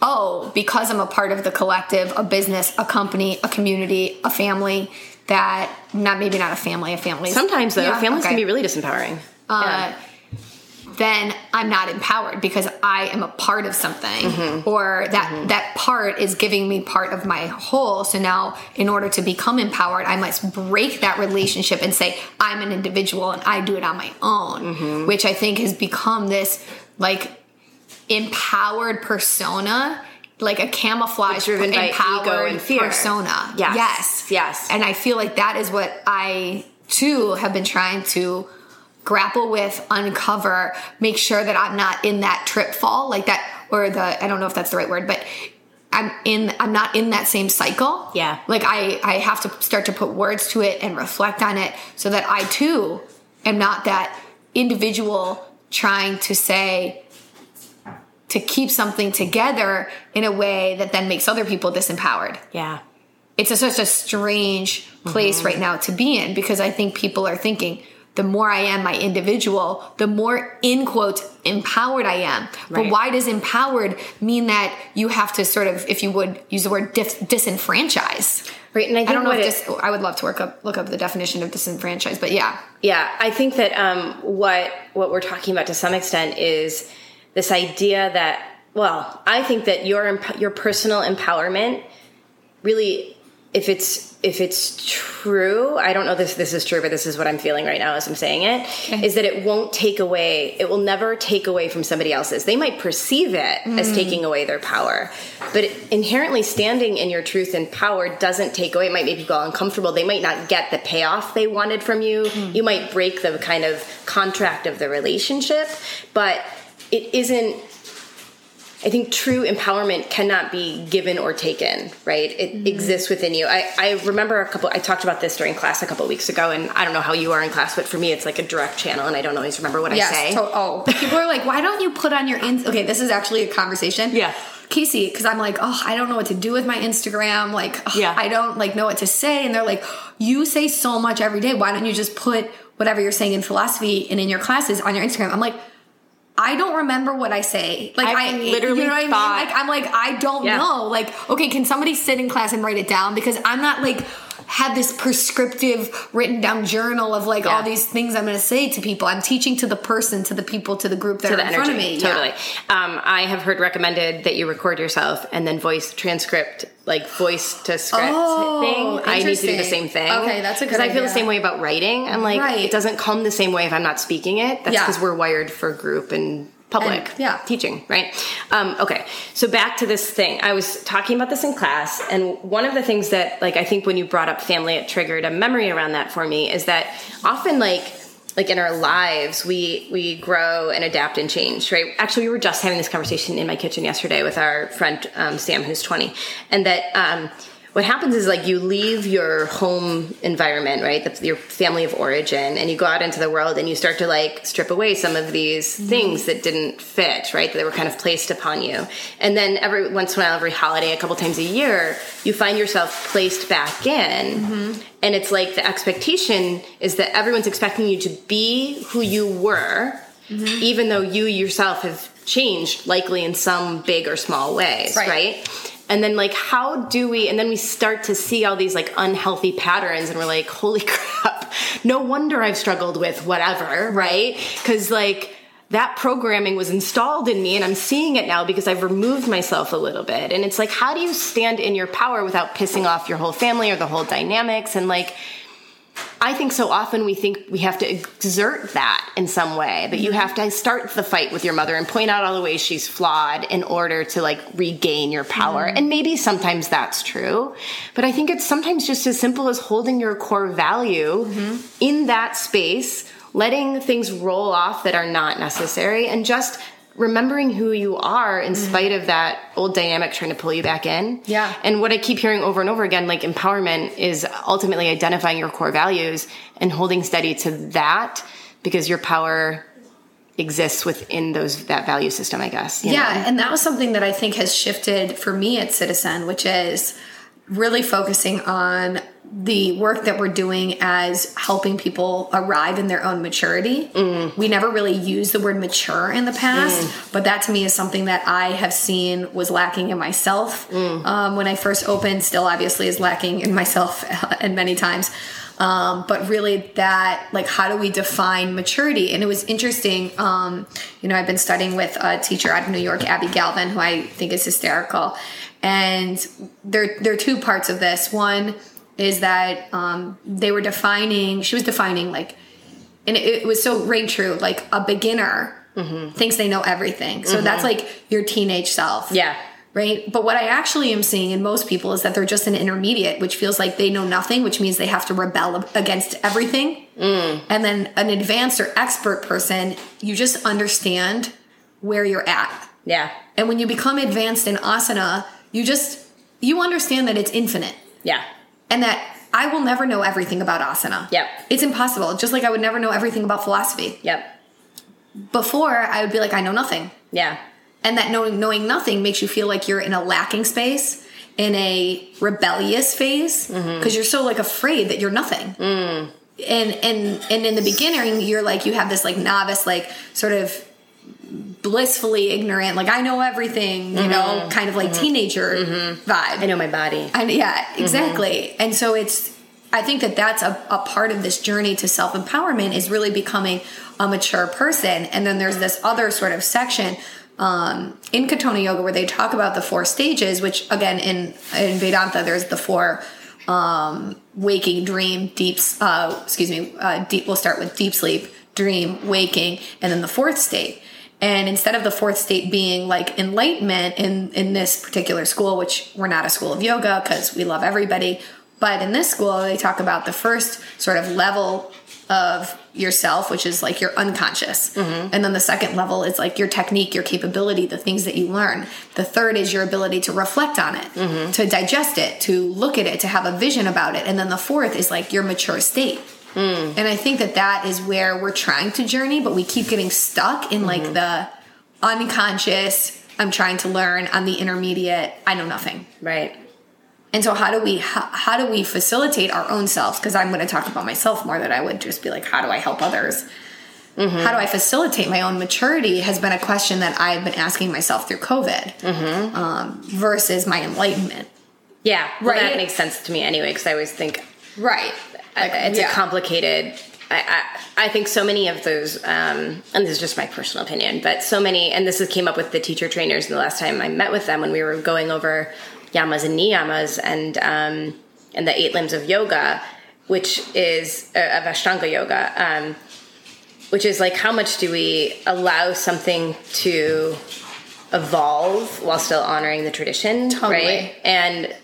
oh, because I'm a part of the collective, a business, a company, a community, a family, that not maybe not a family, a family. Sometimes though, Yeah, families okay. can be really disempowering. uh, then I'm not empowered because I am a part of something, Mm-hmm. or that that part is giving me part of my whole. So now, in order to become empowered, I must break that relationship and say I'm an individual and I do it on my own, Mm-hmm. which I think has become this like empowered persona. Like a camouflage, Driven by empowered ego and fear. persona. Yes. yes, Yes. and I feel like that is what I too have been trying to grapple with, uncover, make sure that I'm not in that trip fall like that or the I don't know if that's the right word, but I'm in I'm not in that same cycle. Yeah. Like I I have to start to put words to it and reflect on it so that I too am not that individual trying to say to keep something together in a way that then makes other people disempowered Yeah. it's a, such a strange Mm-hmm. place right now to be in because I think people are thinking the more I am my individual, the more in quotes empowered I am. But why does empowered mean that you have to sort of, if you would use the word dis- disenfranchise? Right, and I I don't know if dis- I would love to work up look up the definition of disenfranchise, but yeah, Yeah, I think that um, what what we're talking about to some extent is this idea that well, I think that your your personal empowerment really, if it's if it's true, I don't know if this is true, but this is what I'm feeling right now as I'm saying it, is that it won't take away, it will never take away from somebody else's. They might perceive it as mm. taking away their power, but inherently standing in your truth and power doesn't take away. It might make people uncomfortable. They might not get the payoff they wanted from you. Hmm. You might break the kind of contract of the relationship, but it isn't I think true empowerment cannot be given or taken, right? It Mm-hmm. exists within you. I, I remember a couple, I talked about this during class a couple weeks ago, and I don't know how you are in class, but for me, it's like a direct channel, and I don't always remember what I say. to- oh, people are like, why don't you put on your in? Okay, this is actually a conversation. Yeah. Casey, because I'm like, oh, I don't know what to do with my Instagram. Like, ugh, Yeah. I don't like know what to say. And they're like, you say so much every day. Why don't you just put whatever you're saying in philosophy and in your classes on your Instagram? I'm like, I don't remember what I say. Like I've I literally you know what thought- I mean? Like I'm like I don't Yeah. know. Like okay, can somebody sit in class and write it down because I'm not like have this prescriptive written down journal of like Yeah. all these things I'm going to say to people. I'm teaching to the person, to the people, to the group that to are in energy, front of me. Yeah. totally. Um, I have heard recommended that you record yourself and then voice transcript, like voice to script Oh, thing. I need to do the same thing. Okay, that's a good Because I feel the same way about writing. I'm like, Right. it doesn't come the same way if I'm not speaking it. That's Yeah. because we're wired for group and public And- yeah. teaching, right? Um, okay, so back to this thing. I was talking about this in class, and one of the things that, like, I think when you brought up family, it triggered a memory around that for me. Is that often, like, like in our lives, we we grow and adapt and change, right? Actually, we were just having this conversation in my kitchen yesterday with our friend um, Sam, who's twenty, and that. Um, what happens is like you leave your home environment right that's your family of origin and you go out into the world and you start to like strip away some of these things that didn't fit right that were kind of placed upon you and then every once in a while every holiday a couple times a year you find yourself placed back in and it's like the expectation is that everyone's expecting you to be who you were mm-hmm. even though you yourself have changed, likely in some big or small ways, right? right? And then, like, how do we, and then we start to see all these like unhealthy patterns, and we're like, holy crap, no wonder I've struggled with whatever, right? Because, like, that programming was installed in me and I'm seeing it now because I've removed myself a little bit. And it's like, how do you stand in your power without pissing off your whole family or the whole dynamics? And like, I think so often we think we have to exert that in some way, that you have to start the fight with your mother and point out all the ways she's flawed in order to like regain your power. Mm-hmm. And maybe sometimes that's true, but I think it's sometimes just as simple as holding your core value mm-hmm. in that space, letting things roll off that are not necessary, and just remembering who you are in mm. spite of that old dynamic trying to pull you back in. Yeah. And what I keep hearing over and over again, like empowerment is ultimately identifying your core values and holding steady to that because your power exists within those that value system, I guess. Yeah. Know? And that was something that I think has shifted for me at Citizen, which is really focusing on the work that we're doing as helping people arrive in their own maturity. Mm. We never really used the word mature in the past, mm. but that to me is something that I have seen was lacking in myself mm. um, when I first opened. Still, obviously, is lacking in myself and many times. Um, but really, that like, how do we define maturity? And it was interesting. Um, you know, I've been studying with a teacher out of New York, Abbie Galvin, who I think is hysterical. And there, there are two parts of this. One is that um, they were defining, she was defining like, and it, it was so rang true, like a beginner mm-hmm. thinks they know everything. So mm-hmm. that's like your teenage self. Yeah. Right. But what I actually am seeing in most people is that they're just an intermediate, which feels like they know nothing, which means they have to rebel against everything. Mm. And then an advanced or expert person, you just understand where you're at. Yeah. And when you become advanced in asana, you just, you understand that it's infinite. Yeah and that I will never know everything about asana. Yep. It's impossible. Just like I would never know everything about philosophy. Yep. Before, I would be like, I know nothing. Yeah. And that knowing knowing nothing makes you feel like you're in a lacking space, in a rebellious phase, because mm-hmm. you're so like afraid that you're nothing. Mm. And and and in the beginning, you're like you have this like novice, like sort of blissfully ignorant, like I know everything, you mm-hmm. know, kind of like mm-hmm. teenager mm-hmm. vibe. I know my body. And yeah, mm-hmm. exactly. And so it's, I think that that's a, a part of this journey to self empowerment is really becoming a mature person. And then there's this other sort of section um, in Katonah Yoga where they talk about the four stages, which again in in Vedanta there's the four um, waking, dream, deep. Uh, excuse me, uh, deep. We'll start with deep sleep, dream, waking, and then the fourth state. And instead of the fourth state being like enlightenment in, in this particular school, which we're not a school of yoga because we love everybody, but in this school, they talk about the first sort of level of yourself, which is like your unconscious. Mm-hmm. And then the second level is like your technique, your capability, the things that you learn. The third is your ability to reflect on it, mm-hmm. to digest it, to look at it, to have a vision about it. And then the fourth is like your mature state. Mm. And I think that that is where we're trying to journey, but we keep getting stuck in mm-hmm. like the unconscious, I'm trying to learn, I'm the intermediate, I know nothing. Right. And so how do we how, how do we facilitate our own selves because I'm going to talk about myself more than I would just be like how do I help others? Mm-hmm. How do I facilitate my own maturity has been a question that I've been asking myself through COVID mm-hmm. um, versus my enlightenment. Yeah, well, right. That makes sense to me anyway because I always think right like, it's yeah. a complicated. I, I, I, think so many of those, um, and this is just my personal opinion, but so many, and this came up with the teacher trainers the last time I met with them when we were going over yamas and niyamas and um, and the eight limbs of yoga, which is uh, of Ashtanga yoga, um, which is like how much do we allow something to evolve while still honoring the tradition, totally. right? And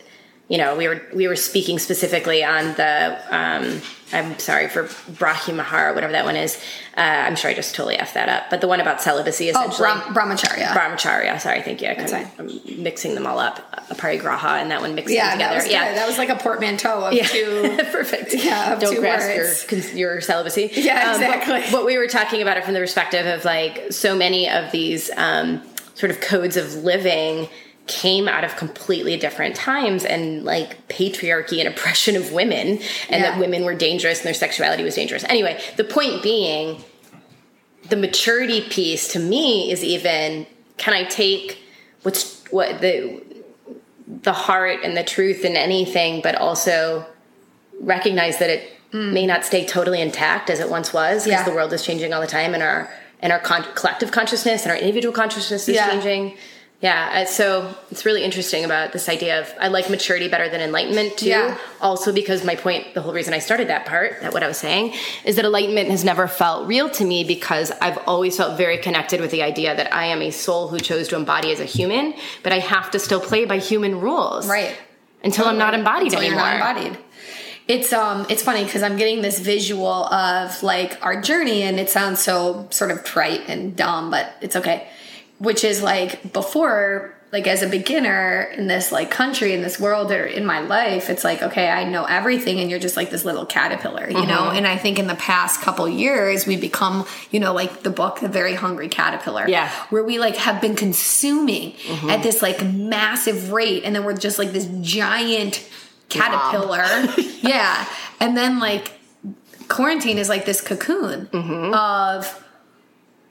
you know, we were we were speaking specifically on the um, I'm sorry for Brahmahara, whatever that one is. Uh, I'm sure I just totally f that up, but the one about celibacy oh, essentially. Oh, Brahmacharya. Brahmacharya. Sorry, thank you. I am mixing them all up. Aparigraha and that one mixing yeah, together. That yeah, that was like a portmanteau of yeah. two. Perfect. Yeah, don't two grasp your your celibacy. Yeah, exactly. Um, but, but, we were talking about it from the perspective of like so many of these um, sort of codes of living came out of completely different times and like patriarchy and oppression of women and yeah. that women were dangerous and their sexuality was dangerous. Anyway, the point being the maturity piece to me is even can I take what's what the the heart and the truth in anything, but also recognize that it mm. may not stay totally intact as it once was because yeah. the world is changing all the time and our and our con- collective consciousness and our individual consciousness is yeah. changing yeah, uh, so it's really interesting about this idea of I like maturity better than enlightenment too. Yeah. Also because my point, the whole reason I started that part, that what I was saying, is that enlightenment has never felt real to me because I've always felt very connected with the idea that I am a soul who chose to embody as a human, but I have to still play by human rules. Right. Until totally. I'm not embodied until anymore. You're not embodied. It's um it's funny because I'm getting this visual of like our journey and it sounds so sort of trite and dumb, but it's okay which is like before like as a beginner in this like country in this world or in my life it's like okay i know everything and you're just like this little caterpillar you mm-hmm. know and i think in the past couple years we become you know like the book the very hungry caterpillar yeah where we like have been consuming mm-hmm. at this like massive rate and then we're just like this giant caterpillar yeah and then like quarantine is like this cocoon mm-hmm. of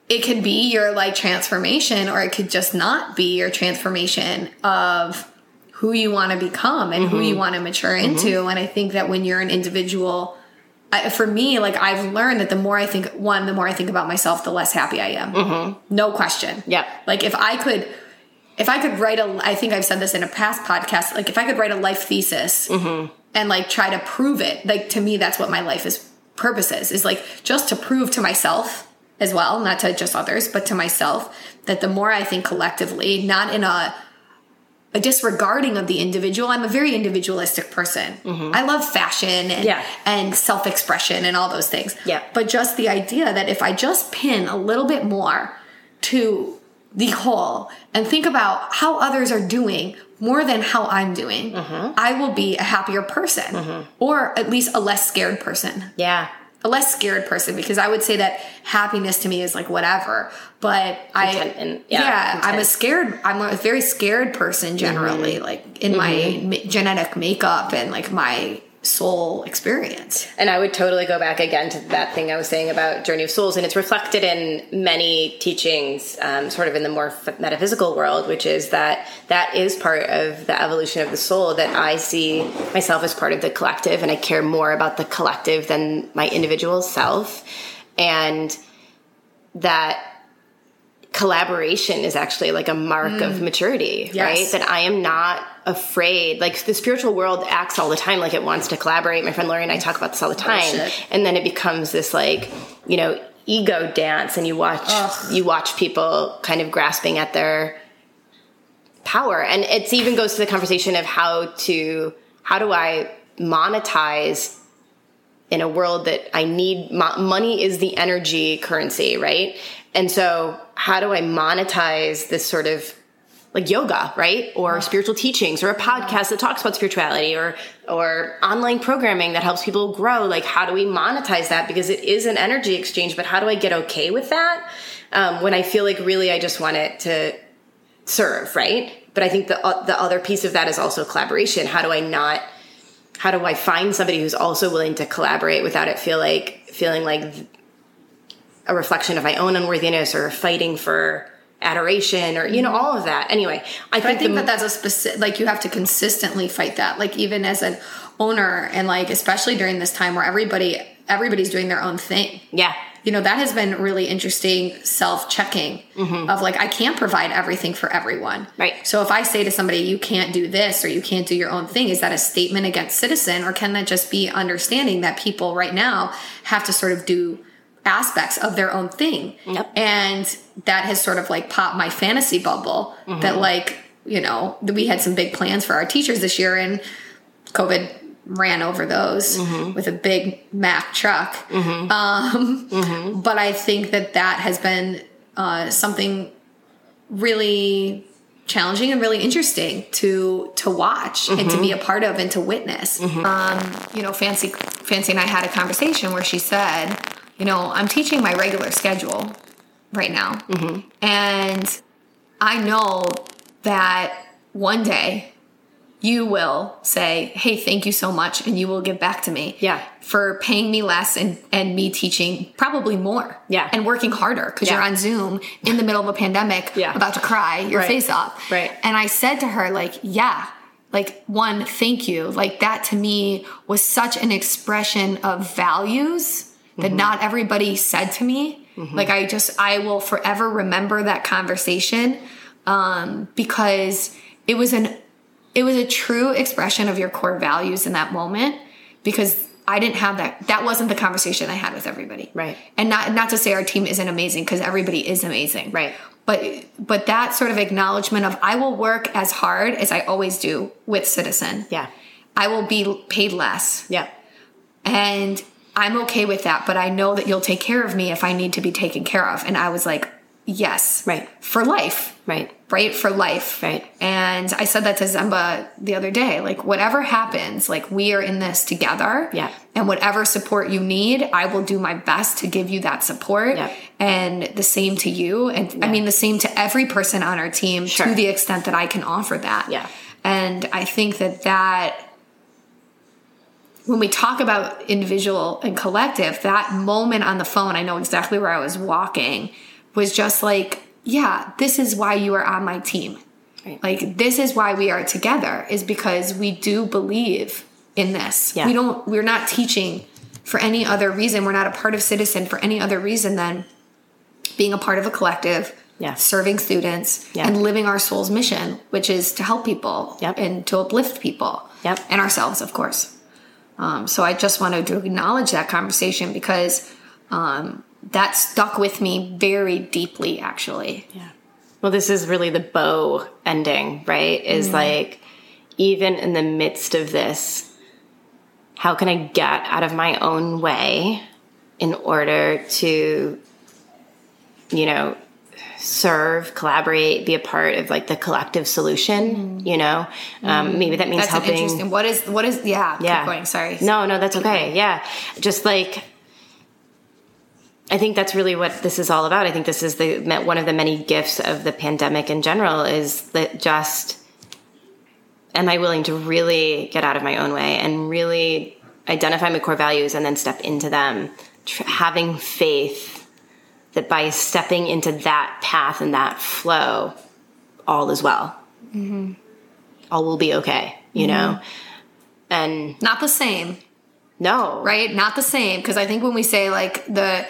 it could be your like transformation or it could just not be your transformation of who you want to become and mm-hmm. who you mm-hmm. want to mature mm-hmm. into and i think that when you're an individual I, for me like i've learned that the more i think one the more i think about myself the less happy i am mm-hmm. no question yeah like if i could if i could write a i think i've said this in a past podcast like if i could write a life thesis mm-hmm. and like try to prove it like to me that's what my life is purpose is is like just to prove to myself as well, not to just others, but to myself, that the more I think collectively, not in a a disregarding of the individual. I'm a very individualistic person. Mm-hmm. I love fashion and yeah. and self expression and all those things. Yeah. But just the idea that if I just pin a little bit more to the whole and think about how others are doing more than how I'm doing, mm-hmm. I will be a happier person mm-hmm. or at least a less scared person. Yeah a less scared person because I would say that happiness to me is like whatever. But Content I, and, yeah, yeah I'm a scared, I'm a very scared person generally, mm-hmm. like in mm-hmm. my genetic makeup and like my soul experience. And I would totally go back again to that thing I was saying about Journey of Souls, and it's reflected in many teachings, um, sort of in the more metaphysical world, which is that that is part of the evolution of the soul. That I see myself as part of the collective, and I care more about the collective than my individual self, and that collaboration is actually like a mark mm. of maturity, yes. right? That I am not afraid. Like the spiritual world acts all the time like it wants to collaborate. My friend Lori and I talk about this all the time. Bullshit. And then it becomes this like, you know, ego dance and you watch Ugh. you watch people kind of grasping at their power. And it even goes to the conversation of how to how do I monetize in a world that I need money is the energy currency, right? And so how do I monetize this sort of like yoga, right? Or spiritual teachings or a podcast that talks about spirituality or or online programming that helps people grow. Like how do we monetize that? Because it is an energy exchange, but how do I get okay with that? Um, when I feel like really I just want it to serve, right? But I think the uh, the other piece of that is also collaboration. How do I not how do I find somebody who's also willing to collaborate without it feel like feeling like a reflection of my own unworthiness or fighting for adoration or you know all of that. Anyway i think, I think the, that that's a specific like you have to consistently fight that. Like even as an owner and like especially during this time where everybody everybody's doing their own thing. Yeah. You know that has been really interesting self-checking mm-hmm. of like i can't provide everything for everyone. Right. So if i say to somebody you can't do this or you can't do your own thing is that a statement against citizen or can that just be understanding that people right now have to sort of do aspects of their own thing. Yep. And that has sort of like popped my fantasy bubble mm-hmm. that like, you know, we had some big plans for our teachers this year and COVID ran over those mm-hmm. with a big Mack truck. Mm-hmm. Um, mm-hmm. but I think that that has been uh, something really challenging and really interesting to to watch and to be mm-hmm. a part of and to witness. Mm-hmm. Um, you know, Fancy Fancy and I had a conversation where she said, you know, I'm teaching my regular schedule right now. Mm-hmm. And I know that one day you will say, Hey, thank you so much. And you will give back to me. Yeah. For paying me less and, and me teaching probably more. Yeah. And working harder because Yeah. you're on Zoom in the middle of a pandemic, Yeah. about to cry your Right. face off. Right. And I said to her, like, yeah, like one, thank you. Like that to me was such an expression of values that Mm-hmm. not everybody said to me. Like I just, I will forever remember that conversation um, because it was an, it was a true expression of your core values in that moment because I didn't have that. That wasn't the conversation I had with everybody. Right. And not not to say our team isn't amazing because everybody is amazing. Right. But but that sort of acknowledgement of I will work as hard as I always do with Citizen. Yeah. I will be paid less. Yeah. And I'm okay with that, but I know that you'll take care of me if I need to be taken care of. And I was like, yes. Right. For life. Right. Right? For life. Right. And I said that to Zemba the other day. Like, whatever happens, like, we are in this together. Yeah. And whatever support you need, I will do my best to give you that support. Yeah. And the same to you. And I mean, the same to every person on our team Sure. to the extent that I can offer that. Yeah. And I think that that when we talk about individual and collective, that moment on the phone, I know exactly where I was walking, was just like, yeah, this is why you are on my team. Right. Like, this is why we are together, is because we do believe in this. Yeah. We don't, we're not teaching for any other reason. We're not a part of Citizen for any other reason than being a part of a collective, Yeah. serving students, Yeah. and living our soul's mission, which is to help people Yep. and to uplift people Yep. and ourselves, of course. Um, so I just wanted to acknowledge that conversation because um, that stuck with me very deeply, actually. Yeah. Well, this is really the bow ending, right? Is like, even in the midst of this, how can I get out of my own way in order to, you know, serve, collaborate, be a part of like the collective solution, you know? Um, maybe that means That's helping. interesting. What is what is? Yeah. yeah. Keep going. Sorry. No, no, that's okay. Yeah. Just like I think that's really what this is all about. I think this is the one of the many gifts of the pandemic in general is that just am I willing to really get out of my own way and really identify my core values and then step into them, tr- having faith that by stepping into that path and that flow, all is well. All will be okay, you know? And Not the same, no, right? Not the same because I think when we say like the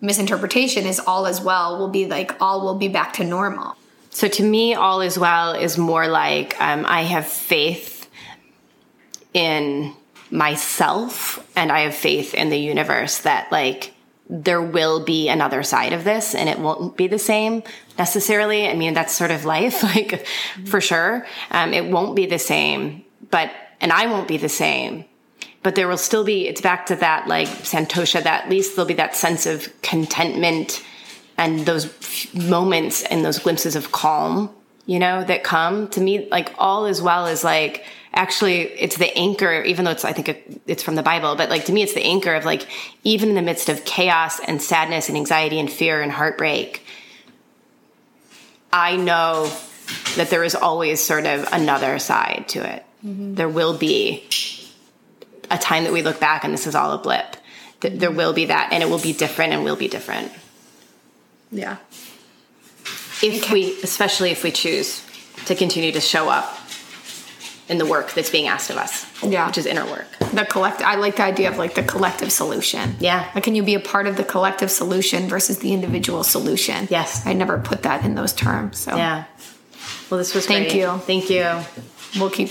misinterpretation is all as well, will be like all will be back to normal. So to me, all is well is more like um, I have faith in myself and I have faith in the universe that like there will be another side of this and it won't be the same necessarily. I mean, that's sort of life, like for sure. Um, it won't be the same, but, and I won't be the same. But there will still be, it's back to that like Santosha, that at least there'll be that sense of contentment and those moments and those glimpses of calm, you know, that come to me, like all as well as like, actually it's the anchor, even though it's, I think it, it's from the Bible, but like to me, it's the anchor of like, even in the midst of chaos and sadness and anxiety and fear and heartbreak, I know that there is always sort of another side to it. Mm-hmm. There will be a time that we look back and this is all a blip. Th- There mm-hmm. will be that, and it will be different and will be different Yeah. if we especially if we choose to continue to show up in the work that's being asked of us Yeah. which is inner work The collect. I like the idea of like the collective solution. Yeah. Like, can you be a part of the collective solution versus the individual solution? Yes. I never put that in those terms. So yeah well this was Thank great. you. thank you we'll keep.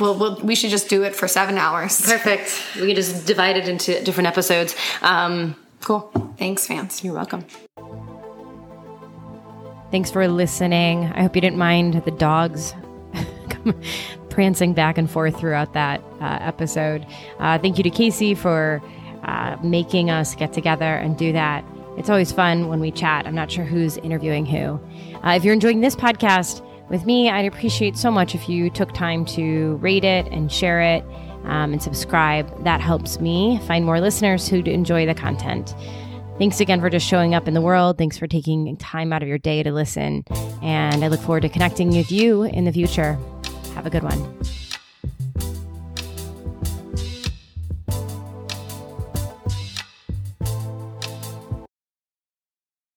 We'll, we'll, we should just do it for seven hours. perfect we can just divide it into different episodes um cool Thanks, fans. you're welcome Thanks for listening. I hope you didn't mind the dogs prancing back and forth throughout that uh, episode. Uh, thank you to Casey for uh, making us get together and do that. It's always fun when we chat. I'm not sure who's interviewing who. Uh, if you're enjoying this podcast with me, I'd appreciate so much if you took time to rate it and share it um, and subscribe. That helps me find more listeners who enjoy the content. Thanks again for just showing up in the world. Thanks for taking time out of your day to listen. And I look forward to connecting with you in the future. Have a good one.